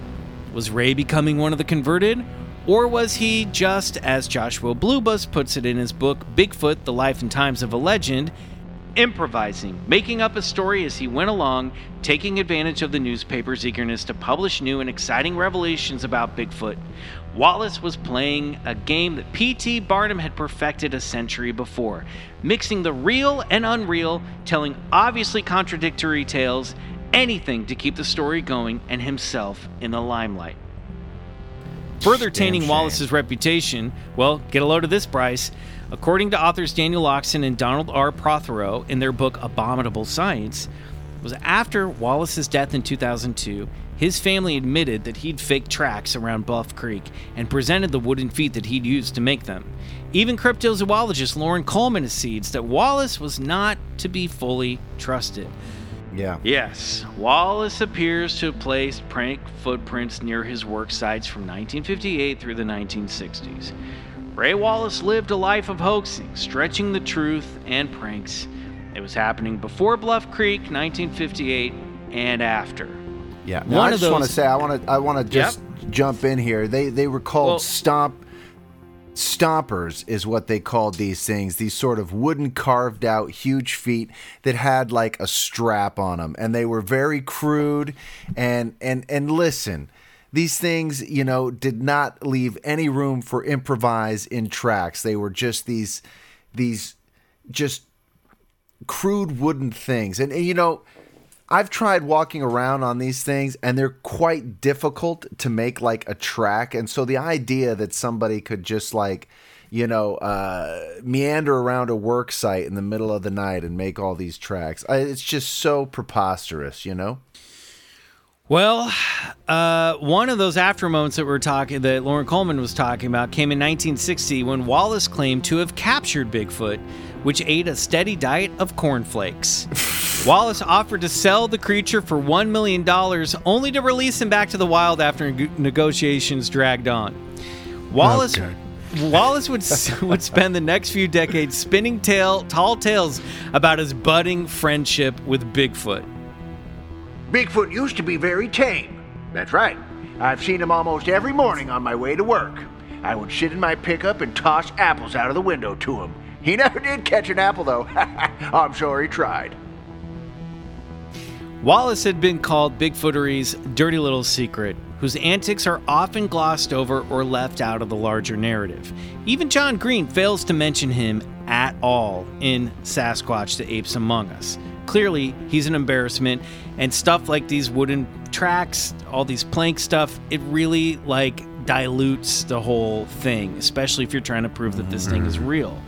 Was Ray becoming one of the converted? Or was he just, as Joshua Blu Buhs puts it in his book Bigfoot The Life and Times of a Legend, improvising, making up a story as he went along, taking advantage of the newspaper's eagerness to publish new and exciting revelations about Bigfoot. Wallace was playing a game that P.T. Barnum had perfected a century before, mixing the real and unreal, telling obviously contradictory tales, anything to keep the story going and himself in the limelight. Further tainting Wallace's reputation, well, get a load of this, Bryce. According to authors Daniel Loxton and Donald R. Prothero in their book Abominable Science, it was after Wallace's death in 2002, his family admitted that he'd faked tracks around Bluff Creek and presented the wooden feet that he'd used to make them. Even cryptozoologist Loren Coleman concedes that Wallace was not to be fully trusted. Yeah. Yes, Wallace appears to have placed prank footprints near his work sites from 1958 through the 1960s. Ray Wallace lived a life of hoaxing, stretching the truth and pranks. It was happening before Bluff Creek, 1958, and after. Yeah. Now, One I of just want to say I want to I want to just jump in here. They they were called Well- stomp stompers is what they called these things. These sort of wooden carved out huge feet that had like a strap on them and they were very crude and and and listen these things, you know, did not leave any room for improvise in tracks. They were just these these just crude wooden things. And, and, you know, I've tried walking around on these things and they're quite difficult to make like a track. And so the idea that somebody could just like, you know, uh, meander around a work site in the middle of the night and make all these tracks, I, it's just so preposterous, you know? Well, uh, one of those after moments that we're talking that Loren Coleman was talking about came in 1960 when Wallace claimed to have captured Bigfoot, which ate a steady diet of cornflakes. Wallace offered to sell the creature for $1 million, only to release him back to the wild after negotiations dragged on. Wallace. Wallace would would spend the next few decades spinning tail, tall tales about his budding friendship with Bigfoot. Bigfoot used to be very tame. That's right. I've seen him almost every morning on my way to work. I would sit in my pickup and toss apples out of the window to him. He never did catch an apple, though. I'm sure he tried. Wallace had been called Bigfootery's dirty little secret, whose antics are often glossed over or left out of the larger narrative. Even John Green fails to mention him at all in Sasquatch the Apes Among Us. Clearly, he's an embarrassment, and stuff like these wooden tracks, all these plank stuff, it really like dilutes the whole thing, especially if you're trying to prove that this thing is mm-hmm. real.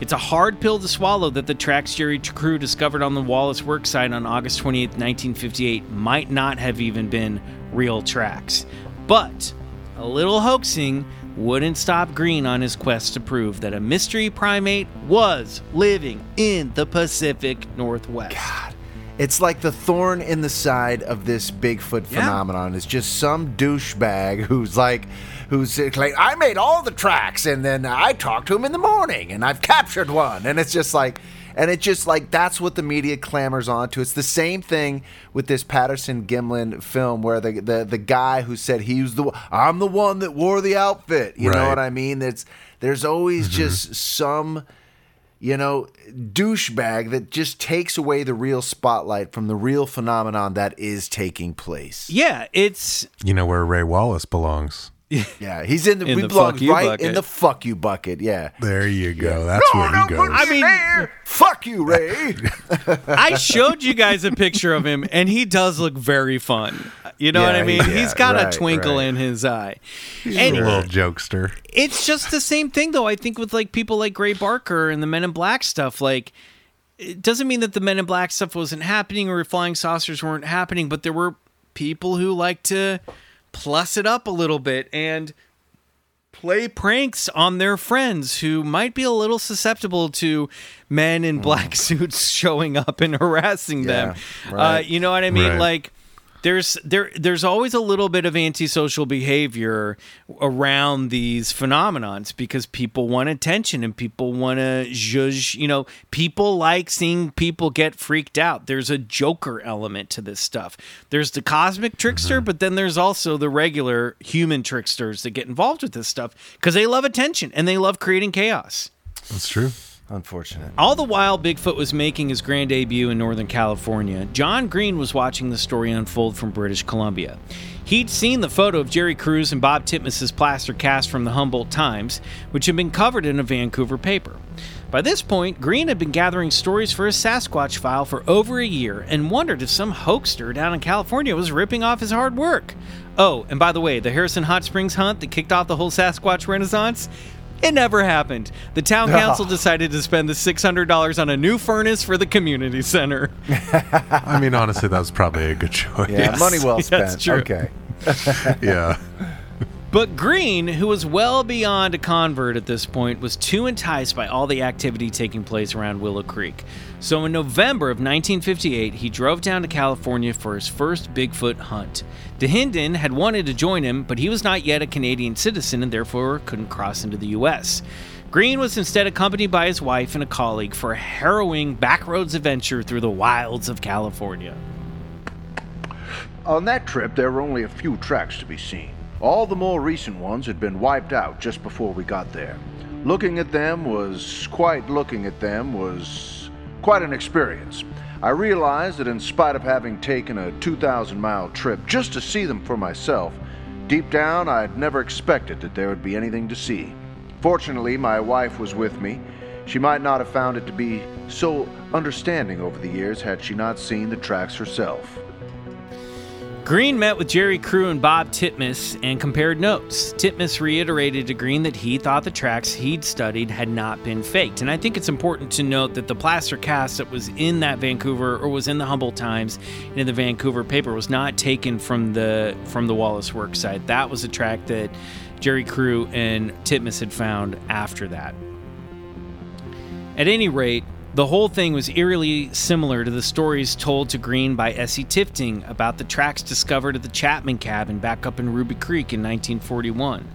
It's a hard pill to swallow that the tracks Jerry Crew discovered on the Wallace worksite on August 28, 1958, might not have even been real tracks. But a little hoaxing wouldn't stop Green on his quest to prove that a mystery primate was living in the Pacific Northwest. God. It's like the thorn in the side of this Bigfoot phenomenon is just some douchebag who's like, who's like, I made all the tracks and then I talked to him in the morning and I've captured one. And it's just like, and it just like, that's what the media clamors onto. It's the same thing with this Patterson Gimlin film where the, the, the guy who said he was the, I'm the one that wore the outfit. You know what I mean? It's, there's always mm-hmm. just some you know, douchebag that just takes away the real spotlight from the real phenomenon that is taking place. Yeah, it's You know where Ray Wallace belongs. Yeah, he's in the, In we the belong fuck you right bucket. in the fuck you bucket. Yeah. There you go. That's where he goes. I mean, Fuck you, Ray. I showed you guys a picture of him, and he does look very fun. You know what I Yeah, mean? He, has yeah, got right, a twinkle right. in his eye. He's And a little jokester. it's just the same thing, though. I think with like people like Gray Barker and the Men in Black stuff, like it doesn't mean that the Men in Black stuff wasn't happening or flying saucers weren't happening, but there were people who like to plus it up a little bit and play pranks on their friends who might be a little susceptible to men in black suits showing up and harassing them. Yeah, right. Uh, you know what I mean? Right. Like there's there there's always a little bit of antisocial behavior around these phenomenons because people want attention and people want to judge you know people like seeing people get freaked out. There's a joker element to this stuff. There's the cosmic trickster mm-hmm. but then there's also the regular human tricksters that get involved with this stuff because they love attention and they love creating chaos. That's true. Unfortunate. all the while Bigfoot was making his grand debut in Northern California, John Green was watching the story unfold from British Columbia. He'd seen the photo of Jerry Crew's and Bob Titmus's plaster cast from the Humboldt Times, which had been covered in a Vancouver paper. By this point, Green had been gathering stories for his Sasquatch file for over a year and wondered if some hoaxer down in California was ripping off his hard work. Oh, and by the way, the Harrison Hot Springs hunt that kicked off the whole Sasquatch renaissance? It never happened. The town council decided to spend the $600 on a new furnace for the community center. I mean, honestly, that was probably a good choice. Yeah, money well spent. that's true. Okay. yeah. But Green, who was well beyond a convert at this point, was too enticed by all the activity taking place around Willow Creek. So in November of 1958, he drove down to California for his first Bigfoot hunt. Dahinden had wanted to join him, but he was not yet a Canadian citizen and therefore couldn't cross into the U.S. Green was instead accompanied by his wife and a colleague for a harrowing backroads adventure through the wilds of California. On that trip, there were only a few tracks to be seen. All the more recent ones had been wiped out just before we got there. Looking at them was quite looking at them was quite an experience. I realized that in spite of having taken a 2,000 mile trip just to see them for myself, deep down I'd never expected that there would be anything to see. Fortunately, my wife was with me. She might not have found it to be so understanding over the years had she not seen the tracks herself. Green met with Jerry Crew and Bob Titmus and compared notes. Titmus reiterated to Green that he thought the tracks he'd studied had not been faked. And I think it's important to note that the plaster cast that was in that Vancouver or was in the Humboldt Times and in the Vancouver paper was not taken from the from the Wallace work site. That was a track that Jerry Crew and Titmus had found after that. At any rate, the whole thing was eerily similar to the stories told to Green by Essie Tifting about the tracks discovered at the Chapman cabin back up in Ruby Creek in 1941.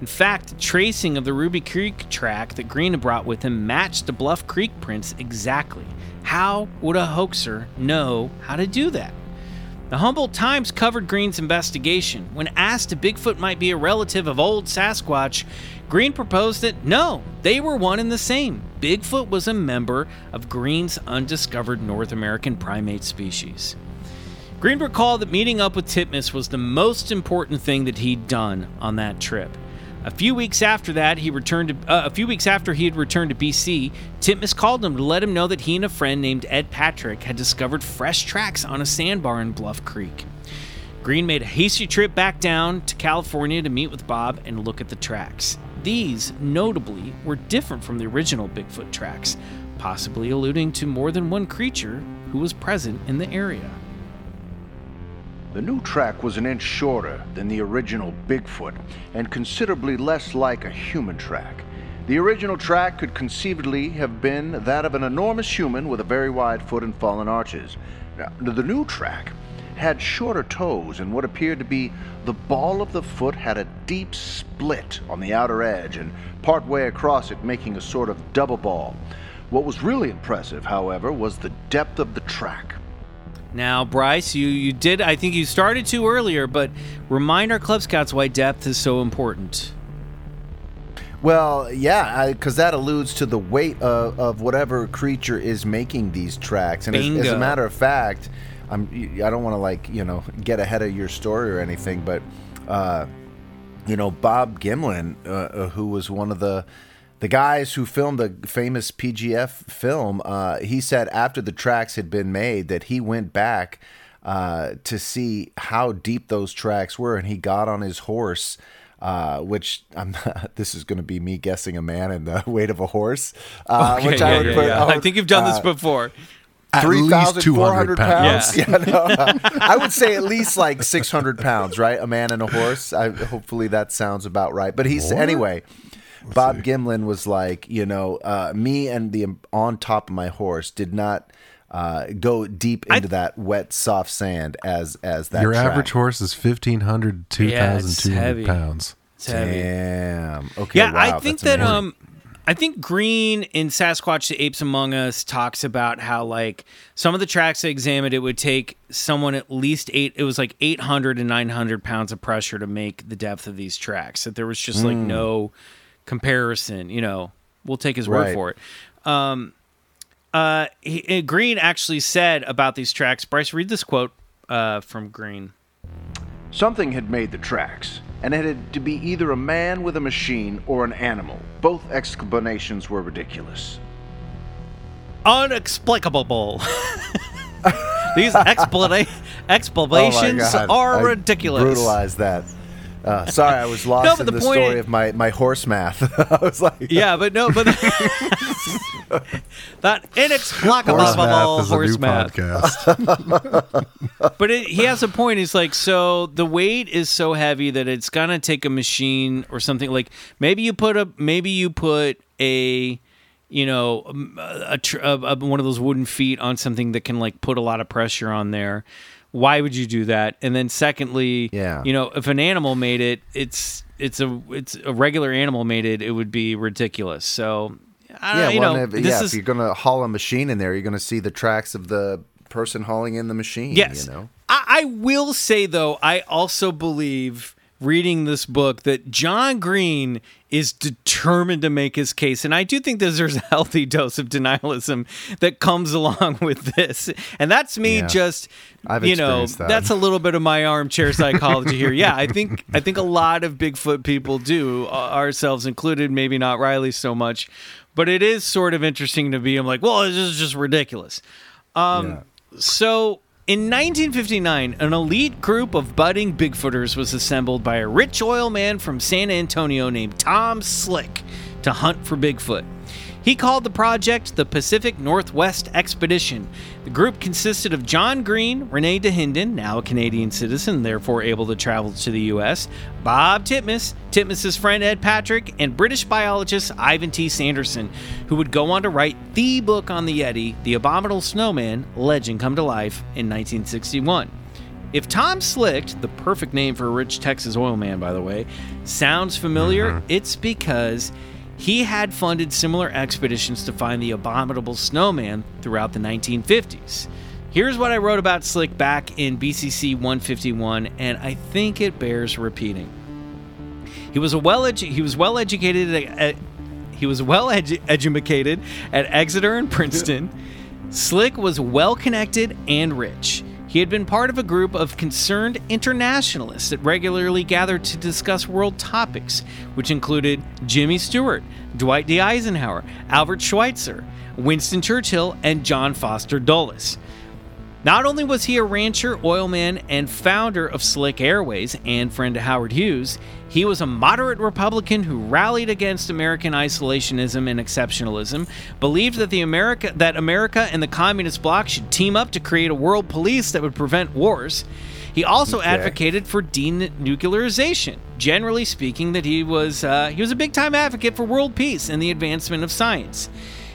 In fact, the tracing of the Ruby Creek track that Green had brought with him matched the Bluff Creek prints exactly. How would a hoaxer know how to do that? The Humboldt Times covered Green's investigation. When asked if Bigfoot might be a relative of old Sasquatch, Green proposed that no, they were one and the same. Bigfoot was a member of Green's undiscovered North American primate species. Green recalled that meeting up with Titmus was the most important thing that he'd done on that trip. A few weeks after that, he returned to uh, a few weeks after he had returned to BC. Titmus called him to let him know that he and a friend named Ed Patrick had discovered fresh tracks on a sandbar in Bluff Creek. Green made a hasty trip back down to California to meet with Bob and look at the tracks. These, notably, were different from the original Bigfoot tracks, possibly alluding to more than one creature who was present in the area. The new track was an inch shorter than the original Bigfoot and considerably less like a human track. The original track could conceivably have been that of an enormous human with a very wide foot and fallen arches. Now, the new track had shorter toes, and what appeared to be the ball of the foot had a deep split on the outer edge and partway across it making a sort of double ball. What was really impressive, however, was the depth of the track. Now, Bryce, you, you did, I think you started to earlier, but remind our Club Scouts why depth is so important. Well, yeah, because that alludes to the weight of, of whatever creature is making these tracks. And as, as a matter of fact, I'm I don't want to like you know get ahead of your story or anything, but uh, you know Bob Gimlin, uh, uh, who was one of the the guys who filmed the famous PGF film, uh, he said after the tracks had been made that he went back uh, to see how deep those tracks were, and he got on his horse. Uh, which I'm this is going to be me guessing a man and the weight of a horse. Uh, Okay, which yeah, I would yeah, put. yeah. I, I think you've done this uh, before. At Three least thousand four hundred 200 pounds. pounds. Yeah, no, I would say at least like six hundred pounds, right? A man and a horse. I, hopefully that sounds about right. But he's More? anyway. Bob Gimlin was like, you know, uh, me and the on top of my horse did not uh, go deep into that wet, soft sand as as that. Your track. average horse is 1,500 to Yeah, 2,200 heavy. pounds. It's heavy. Damn. Okay. Yeah, I think that's that amazing. um I think Green in Sasquatch the Apes Among Us talks about how like some of the tracks I examined it would take someone at least eight it was like 800 and 900 pounds of pressure to make the depth of these tracks that there was just like no comparison you know? We'll take his word Right. for it. Um uh he, uh, Green actually said about these tracks Bryce read this quote uh from Green. Something had made the tracks, and it had to be either a man with a machine or an animal. Both explanations were ridiculous. unexplicable. These explana- oh explanations Oh are I ridiculous. Brutalized that. Uh, sorry, I was lost No, but in the the, story is- of my, my horse math. I was like, Yeah, but no, but that inexplicable Horse math horse math. podcast. But it, he has a point. He's like, so the weight is so heavy that it's gonna take a machine or something. Like maybe you put a maybe you put a you know a, a, a one of those wooden feet on something that can like put a lot of pressure on there. Why would you do that? And then secondly, Yeah. you know, if an animal made it, it's it's a it's a regular animal made it, it would be ridiculous. So. I don't yeah, know, you well, know, if, yeah, is if you're gonna haul a machine in there, you're gonna see the tracks of the person hauling in the machine. Yes. you know. I, I will say though, I also believe reading this book that John Green is determined to make his case, and I do think that there's a healthy dose of denialism that comes along with this, and that's me Yeah. just. I've you know, that. that's a little bit of my armchair psychology here. Yeah, I think I think a lot of Bigfoot people do, uh, ourselves included. Maybe not Riley so much, but it is sort of interesting to be. I'm like, well, this is just ridiculous. Um, So, in 1959, an elite group of budding Bigfooters was assembled by a rich oil man from San Antonio named Tom Slick to hunt for Bigfoot. He called the project the Pacific Northwest Expedition. The group consisted of John Green, Rene Dahinden, now a Canadian citizen, therefore able to travel to the U.S., Bob Titmus, Titmus's friend Ed Patrick, and British biologist Ivan T. Sanderson, who would go on to write the book on the Yeti, The Abominable Snowman Legend Come to Life, in 1961. If Tom Slick, the perfect name for a rich Texas oil man, by the way, sounds familiar, mm-hmm. it's because he had funded similar expeditions to find the abominable snowman throughout the 1950s. Here's what I wrote about Slick back in BCC 151, and I think it bears repeating. He was a well edu- he was well educated at, at- he was well edu- educated at Exeter and Princeton. Slick was well connected and rich. He had been part of a group of concerned internationalists that regularly gathered to discuss world topics, which included Jimmy Stewart, Dwight D. Eisenhower, Albert Schweitzer, Winston Churchill, and John Foster Dulles. Not only was he a rancher, oilman, and founder of Slick Airways and friend to Howard Hughes, he was a moderate Republican who rallied against American isolationism and exceptionalism, believed that the America that America and the communist bloc should team up to create a world police that would prevent wars. He also advocated for denuclearization. Generally speaking, that he was uh, he was a big time advocate for world peace and the advancement of science.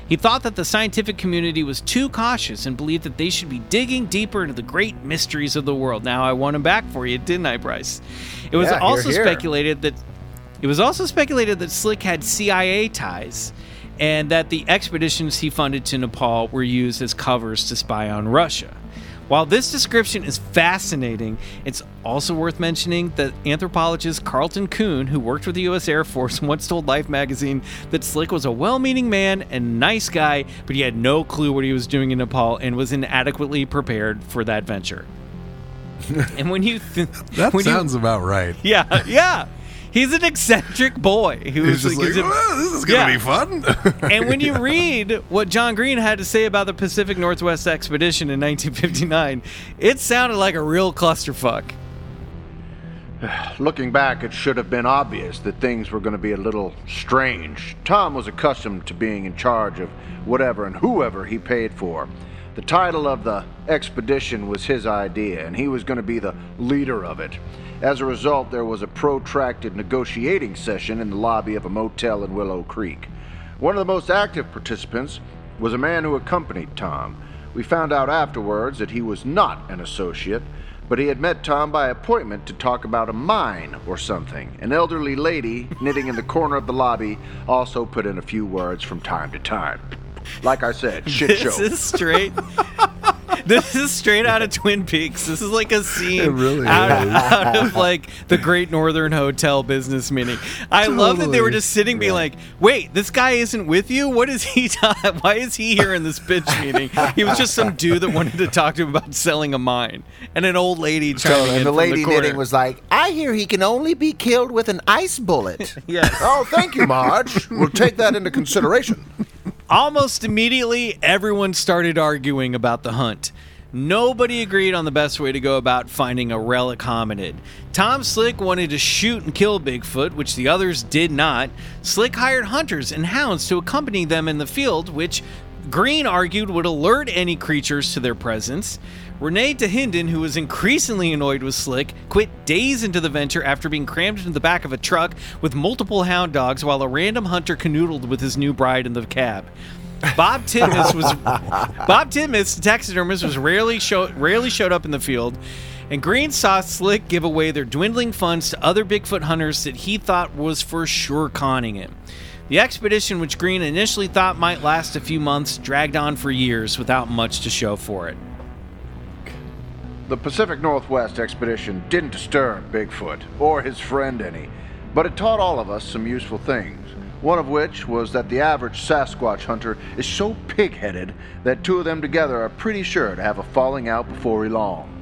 He thought that the scientific community was too cautious and believed that they should be digging deeper into the great mysteries of the world. Now I won him back for you, didn't I, Bryce? It was Yeah, also hear. speculated that it was also speculated that Slick had CIA ties and that the expeditions he funded to Nepal were used as covers to spy on Russia. While this description is fascinating, it's also worth mentioning that anthropologist Carleton Coon, who worked with the U.S. Air Force, once told Life magazine that Slick was a well meaning man and nice guy, but he had no clue what he was doing in Nepal and was inadequately prepared for that venture. and when you th- That when you- sounds about right. yeah, yeah. He's an eccentric boy who He's was just like, gives him- "Well, this is gonna Yeah. be fun. and when you read what John Green had to say about the Pacific Northwest expedition in 1959, it sounded like a real clusterfuck. Looking back, it should have been obvious that things were going to be a little strange. Tom was accustomed to being in charge of whatever and whoever he paid for. The title of the expedition was his idea, and he was going to be the leader of it. As a result, there was a protracted negotiating session in the lobby of a motel in Willow Creek. One of the most active participants was a man who accompanied Tom. We found out afterwards that he was not an associate, but he had met Tom by appointment to talk about a mine or something. An elderly lady knitting in the corner of the lobby also put in a few words from time to time. Like I said, shit show. This is straight. this is straight out of Twin Peaks. This is like a scene really out, out of like the Great Northern Hotel business meeting. I love that they were just sitting, being like, "Wait, this guy isn't with you. What is he? ta- Why is he here in this pitch meeting? He was just some dude that wanted to talk to him about selling a mine, and an old lady chiming in and the from lady corner. knitting was like, I hear he can only be killed with an ice bullet. Yes. oh, thank you, Marge. We'll take that into consideration. Almost immediately, everyone started arguing about the hunt. Nobody agreed on the best way to go about finding a relic hominid. Tom Slick wanted to shoot and kill Bigfoot, which the others did not. Slick hired hunters and hounds to accompany them in the field, which Green argued would alert any creatures to their presence. Rene Dahinden, who was increasingly annoyed with Slick, quit days into the venture after being crammed into the back of a truck with multiple hound dogs while a random hunter canoodled with his new bride in the cab. Bob Titmus was Bob Titmus, the taxidermist, was rarely show, rarely showed up in the field, and Green saw Slick give away their dwindling funds to other Bigfoot hunters that he thought was for sure conning him. The expedition, which Green initially thought might last a few months, dragged on for years without much to show for it. The Pacific Northwest expedition didn't disturb Bigfoot or his friend any, but it taught all of us some useful things. One of which was that the average Sasquatch hunter is so pig headed that two of them together are pretty sure to have a falling out before long.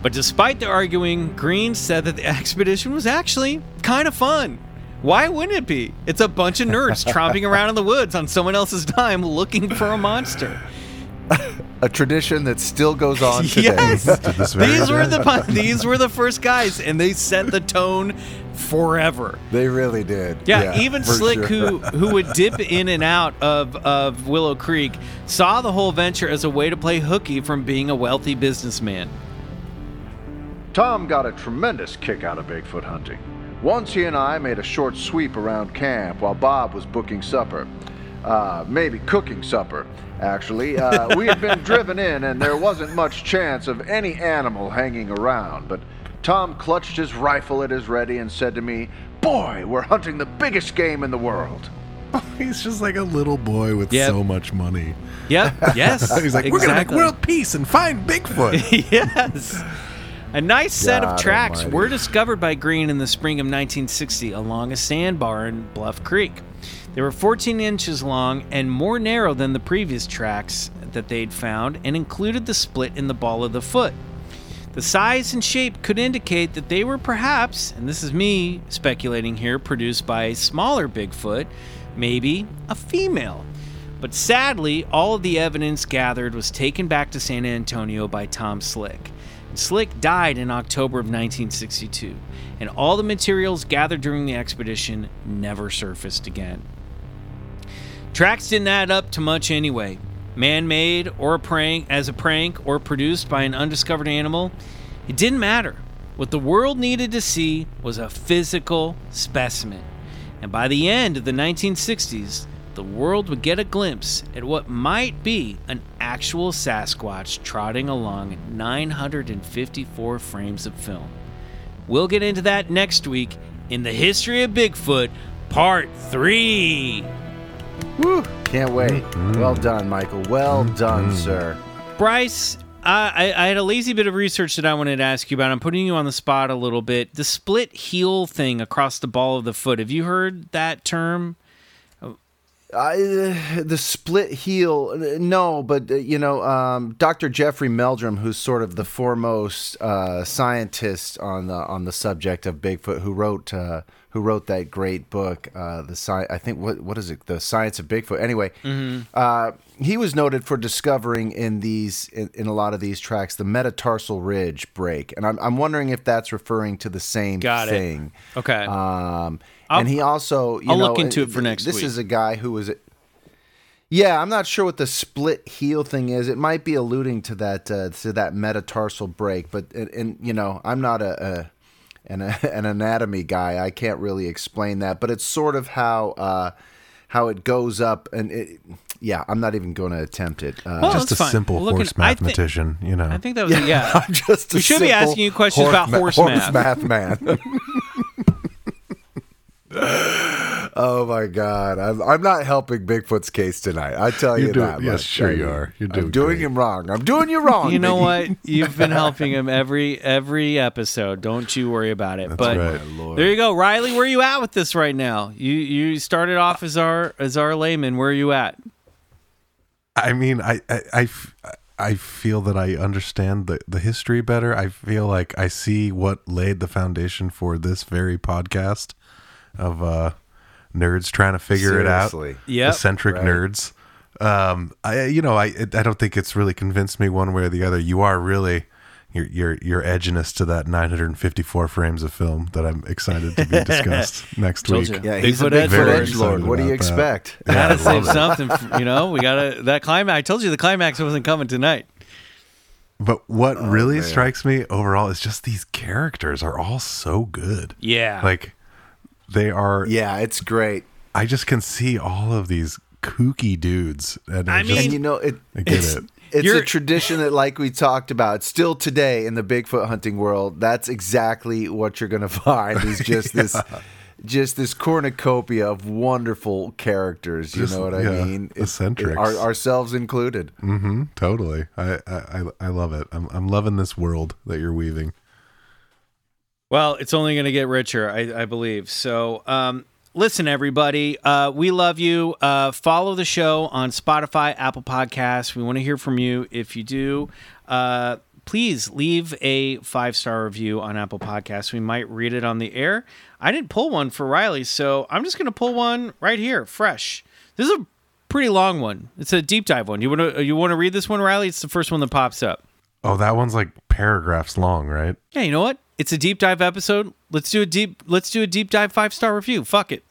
But despite the arguing, Green said that the expedition was actually kind of fun. Why wouldn't it be? It's a bunch of nerds tromping around in the woods on someone else's time looking for a monster. A tradition that still goes on today. Yes, this very these were the these were the first guys, and they set the tone forever. They really did. Yeah, even Slick, sure. who who would dip in and out of, of Willow Creek, saw the whole venture as a way to play hooky from being a wealthy businessman. Tom got a tremendous kick out of Bigfoot hunting. Once he and I made a short sweep around camp while Bob was booking supper. Uh, maybe cooking supper, actually. Uh, we had been driven in, and there wasn't much chance of any animal hanging around. But Tom clutched his rifle at his ready and said to me, Boy, we're hunting the biggest game in the world. He's just like a little boy with Yep. so much money. Yep. Yes. He's like, we're gonna make world peace and find Bigfoot. yes. A nice set God of tracks almighty. were discovered by Green in the spring of 1960 along a sandbar in Bluff Creek. They were 14 inches long and more narrow than the previous tracks that they'd found and included the split in the ball of the foot. The size and shape could indicate that they were perhaps, and this is me speculating here, produced by a smaller Bigfoot, maybe a female. But sadly, all of the evidence gathered was taken back to San Antonio by Tom Slick. Slick died in October of 1962, and all the materials gathered during the expedition never surfaced again. Tracks didn't add up to much anyway. Man-made or a prank as a prank or produced by an undiscovered animal, it didn't matter. What the world needed to see was a physical specimen. And by the end of the 1960s, the world would get a glimpse at what might be an actual Sasquatch trotting along 954 frames of film. We'll get into that next week in the History of Bigfoot, Part 3. Woo! Can't wait. Well done, Michael. Well done, sir. Bryce, uh, I, I had a lazy bit of research that I wanted to ask you about. I'm putting you on the spot a little bit. The split heel thing across the ball of the foot. Have you heard that term? I, the split heel, no, but uh, you know, um, Dr. Jeffrey Meldrum, who's sort of the foremost uh, scientist on the on the subject of Bigfoot, who wrote uh, who wrote that great book, uh, the sci- I think what what is it, the Science of Bigfoot. Anyway, uh, he was noted for discovering in these in, in a lot of these tracks the metatarsal ridge break, and I'm I'm wondering if that's referring to the same Got it. thing. Okay. Um, and he also, you I'll know, look into it for next This week. is a guy who was. Yeah, I'm not sure what the split heel thing is. It might be alluding to that uh, to that metatarsal break, but and, and you know, I'm not a, a an an anatomy guy. I can't really explain that, but it's sort of how uh, how it goes up, and it, yeah, I'm not even going to attempt it. Uh, Well, Just a fine. simple Well, look, horse I thi- mathematician, you know. I think that was a, yeah. I'm just a we should be asking you questions about ma- horse, horse math. math man. oh my god, I'm, I'm not helping Bigfoot's case tonight. I tell you You're doing- that. yes, much. sure I- you are. You're I'm doing doing great. him wrong. I'm doing you wrong. You know Biggie. what? You've been helping him every every episode. Don't you worry about it. but right. there you go, Riley. Where are you at with this right now? You you started off as our as our layman. Where are you at? I mean, I I I feel that I understand the, the history better. I feel like I see what laid the foundation for this very podcast of uh, nerds trying to figure it out. Yeah, eccentric Right. nerds. Um, I you know I I don't think it's really convinced me one way or the other. You are really your your your edginess to that 954 frames of film that I'm excited to be discussed next Told week. you. Yeah, he's a Bigfoot Bigfoot edge Very lord. edge lord. excited What do you about that. expect? Yeah, Gotta love save it. something. For, you know, we gotta that climax. I told you the climax wasn't coming tonight. But what Oh, really strikes me overall is just these characters are all so good. Yeah. Like they are Yeah, it's great. I just can see all of these kooky dudes and I I just, you know, it, I get it's, it. It's a tradition that, like we talked about, still today in the Bigfoot hunting world, that's exactly what you're going to find. Is just this, just this cornucopia of wonderful characters. You Just, know what I yeah, mean? It- eccentrics. it- our, ourselves included. Mm-hmm, totally. I, I I I love it. I'm I'm loving this world that you're weaving. Well, it's only going to get richer, I, I believe. So, um, listen, everybody, uh, we love you. Uh, follow the show on Spotify, Apple Podcasts. We want to hear from you. If you do, uh, please leave a five star review on Apple Podcasts. We might read it on the air. I didn't pull one for Riley, so I'm just going to pull one right here, fresh. This is a pretty long one. It's a deep dive one. You want to you want to read this one, Riley? It's the first one that pops up. Oh, that one's like paragraphs long, right? Yeah, you know what? It's a deep dive episode. Let's do a deep. Let's do a deep dive five star review. Fuck it.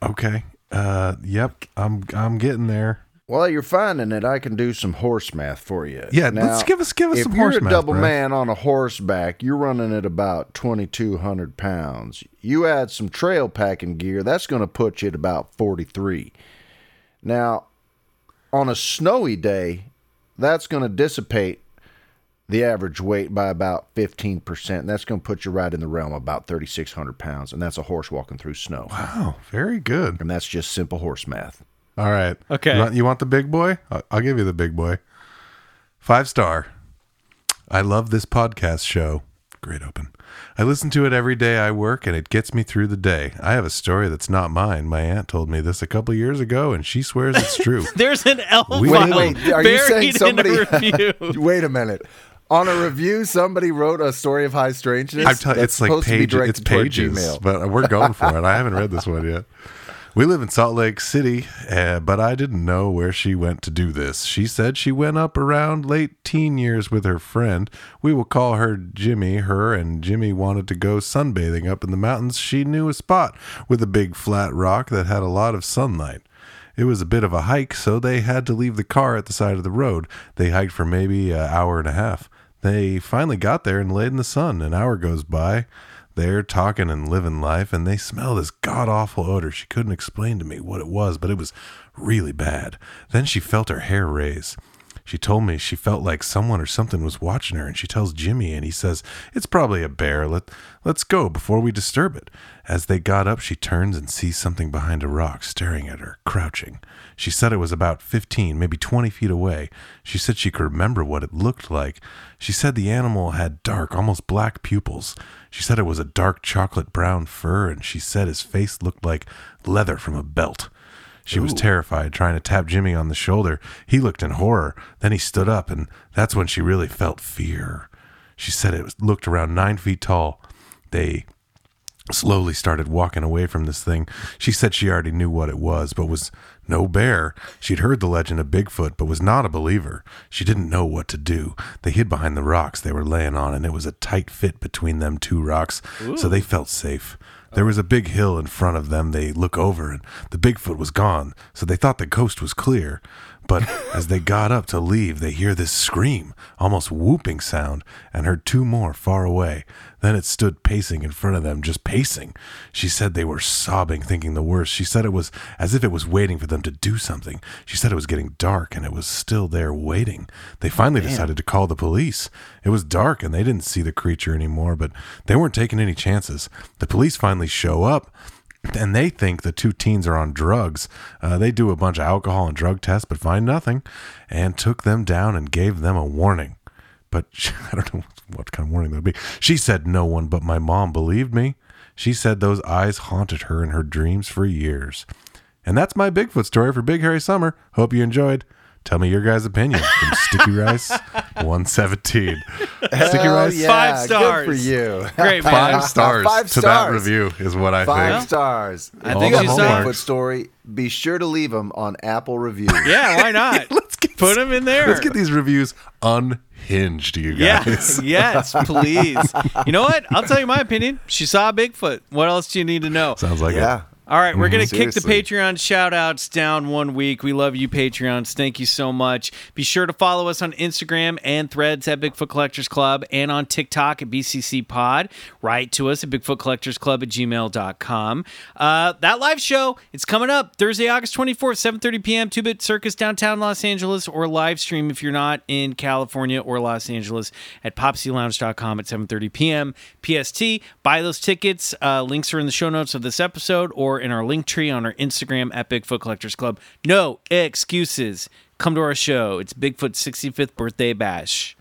Okay. Uh, yep. I'm I'm getting there. While you're finding it, I can do some horse math for you. Yeah, let's give us- give us some horse math. if some you're horse a math, double Bryce. man on a horseback, you're running at about 2,200 pounds. You add some trail packing gear, that's going to put you at about 43. Now, on a snowy day, that's going to dissipate the average weight by about 15%. That's going to put you right in the realm of about 3,600 pounds, and that's a horse walking through snow. Wow, very good. And that's just simple horse math. All right. Okay. You want, you want the big boy? I'll, I'll give you the big boy. Five star. I love this podcast show. great open. I listen to it every day I work, and it gets me through the day. I have a story that's not mine. My aunt told me this a couple years ago, and she swears it's true. There's an L Wait, Wait, wait, are you saying buried somebody? in a review. wait a minute. On a review, somebody wrote a story of high strangeness. I'm telling That's it's like supposed to be pages. It's pages, but we're going for it. I haven't read this one yet. We live in Salt Lake City, uh, but I didn't know where she went to do this. She said she went up around late teen years with her friend. We will call her Jimmy. Her and Jimmy wanted to go sunbathing up in the mountains. She knew a spot with a big flat rock that had a lot of sunlight. It was a bit of a hike, so they had to leave the car at the side of the road. They hiked for maybe an hour and a half. They finally got there and laid in the sun. An hour goes by. They're talking and living life, and they smell this god awful odor. She couldn't explain to me what it was, but it was really bad. Then she felt her hair raise. She told me she felt like someone or something was watching her, and she tells Jimmy, and he says, It's probably a bear. Let, let's go before we disturb it. As they got up, she turns and sees something behind a rock staring at her, crouching. She said it was about 15, maybe 20 feet away. She said she could remember what it looked like. She said the animal had dark, almost black pupils. She said it was a dark chocolate brown fur, and she said his face looked like leather from a belt. She was terrified, trying to tap Jimmy on the shoulder. He looked in horror. Then he stood up, and that's when she really felt fear. She said it looked around nine feet tall. They slowly started walking away from this thing. She said she already knew what it was, but was no bear. She'd heard the legend of Bigfoot, but was not a believer. She didn't know what to do. They hid behind the rocks they were laying on, and it was a tight fit between them two rocks, so they felt safe. There was a big hill in front of them. They look over, and the Bigfoot was gone, so they thought the coast was clear. But as they got up to leave, they hear this scream, almost whooping sound, and heard two more far away. Then it stood pacing in front of them, just pacing. She said they were sobbing, thinking the worst. She said it was as if it was waiting for them to do something. She said it was getting dark and it was still there waiting. They finally decided to call the police. It was dark and they didn't see the creature anymore, but they weren't taking any chances. The police finally show up and they think the two teens are on drugs. Uh, they do a bunch of alcohol and drug tests, but find nothing, and took them down and gave them a warning. But she, I don't know what kind of warning that would be. She said no one but my mom believed me. She said those eyes haunted her in her dreams for years. And that's my Bigfoot story for Big Hairy Summer. Hope you enjoyed. Tell me your guys' opinion from Sticky Rice 117. Sticky Rice, yeah, Five stars. Good for you. Great, man. five stars Five to that stars. review is what I Five think. stars. I If think you she have a saw- Bigfoot story. Be sure to leave them on Apple Reviews. Yeah, why not? Let's get Put them in there. Let's get these reviews unhinged, you Yeah, guys. yes, please. You know what? I'll tell you my opinion. She saw a Bigfoot. What else do you need to know? Sounds like yeah. it. All right, we're going to kick the Patreon shout outs down one week. We love you, Patreons. Thank you so much. Be sure to follow us on Instagram and threads at Bigfoot Collectors Club and on TikTok at BCC Pod. Write to us at BigfootCollectorsClub at gmail.com. Uh, that live show, it's coming up Thursday, August 24th, 7.30 p.m., 2-Bit Circus, downtown Los Angeles, or live stream if you're not in California or Los Angeles at popclounge.com at 7.30 p.m. PST. Buy those tickets. Uh, links are in the show notes of this episode or in our link tree on our Instagram at Bigfoot Collectors Club. No excuses. Come to our show. It's Bigfoot's 65th birthday bash.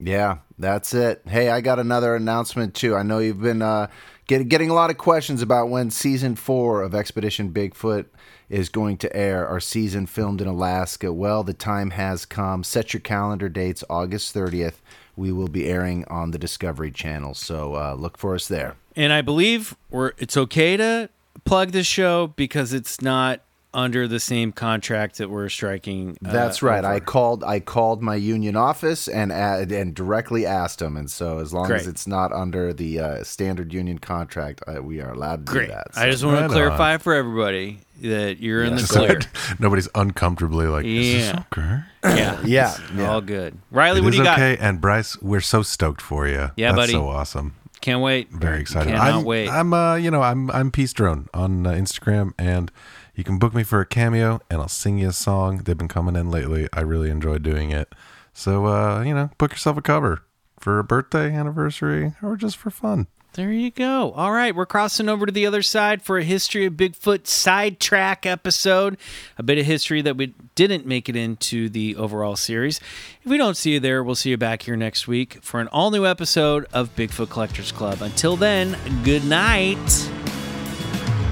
Yeah, that's it. Hey, I got another announcement too. I know you've been uh, get, getting a lot of questions about when season four of Expedition Bigfoot is going to air. Our season filmed in Alaska. Well, the time has come. Set your calendar dates. August 30th. We will be airing on the Discovery Channel. So uh, look for us there. And I believe we're it's okay to plug this show because it's not under the same contract that we're striking. uh, That's right. I called. I called my union office and a- and directly asked them. And so, as long Great. as it's not under the uh, standard union contract, uh, we are allowed to Great. do that. I just want Right to on. clarify for everybody that you're in the Just clear. nobody's uncomfortably like, is Yeah. this okay? yeah. Yeah, yeah. All good. Riley, It what is do you okay. got? Okay. And Bryce, we're so stoked for you. Yeah, That's buddy. so awesome. Can't wait. Very excited. Cannot I'm, wait. I'm, uh, you know, I'm, I'm Peace Drone on uh, Instagram, and you can book me for a cameo, and I'll sing you a song. They've been coming in lately. I really enjoy doing it. So, uh, you know, book yourself a cover for a birthday, anniversary, or just for fun. There you go. All right, we're crossing over to the other side for a history of Bigfoot sidetrack episode. A bit of history that we didn't make it into the overall series. If we don't see you there, we'll see you back here next week for an all new episode of Bigfoot Collectors Club. Until then, good night.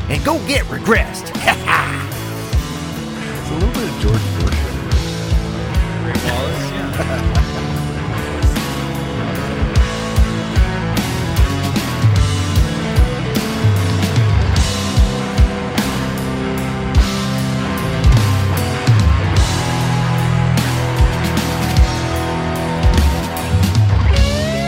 And go get regressed. It's a little bit of George Bush. Ray Wallace, yeah.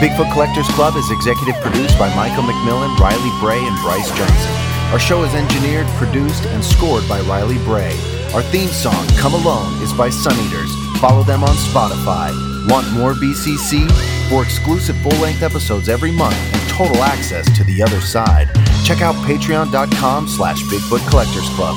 Bigfoot Collectors Club is executive produced by Michael McMillan, Riley Bray, and Bryce Johnson. Our show is engineered, produced, and scored by Riley Bray. Our theme song, Come Alone, is by Sun Eaters. Follow them on Spotify. Want more BCC? For exclusive full-length episodes every month and total access to the other side, check out patreon.com slash Bigfoot Collectors Club.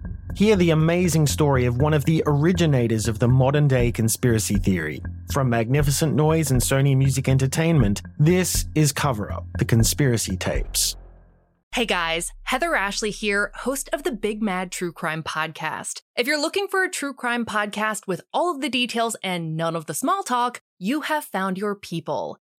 Hear the amazing story of one of the originators of the modern day conspiracy theory. From Magnificent Noise and Sony Music Entertainment, this is Cover Up, the conspiracy tapes. Hey guys, Heather Ashley here, host of the Big Mad True Crime Podcast. If you're looking for a true crime podcast with all of the details and none of the small talk, you have found your people.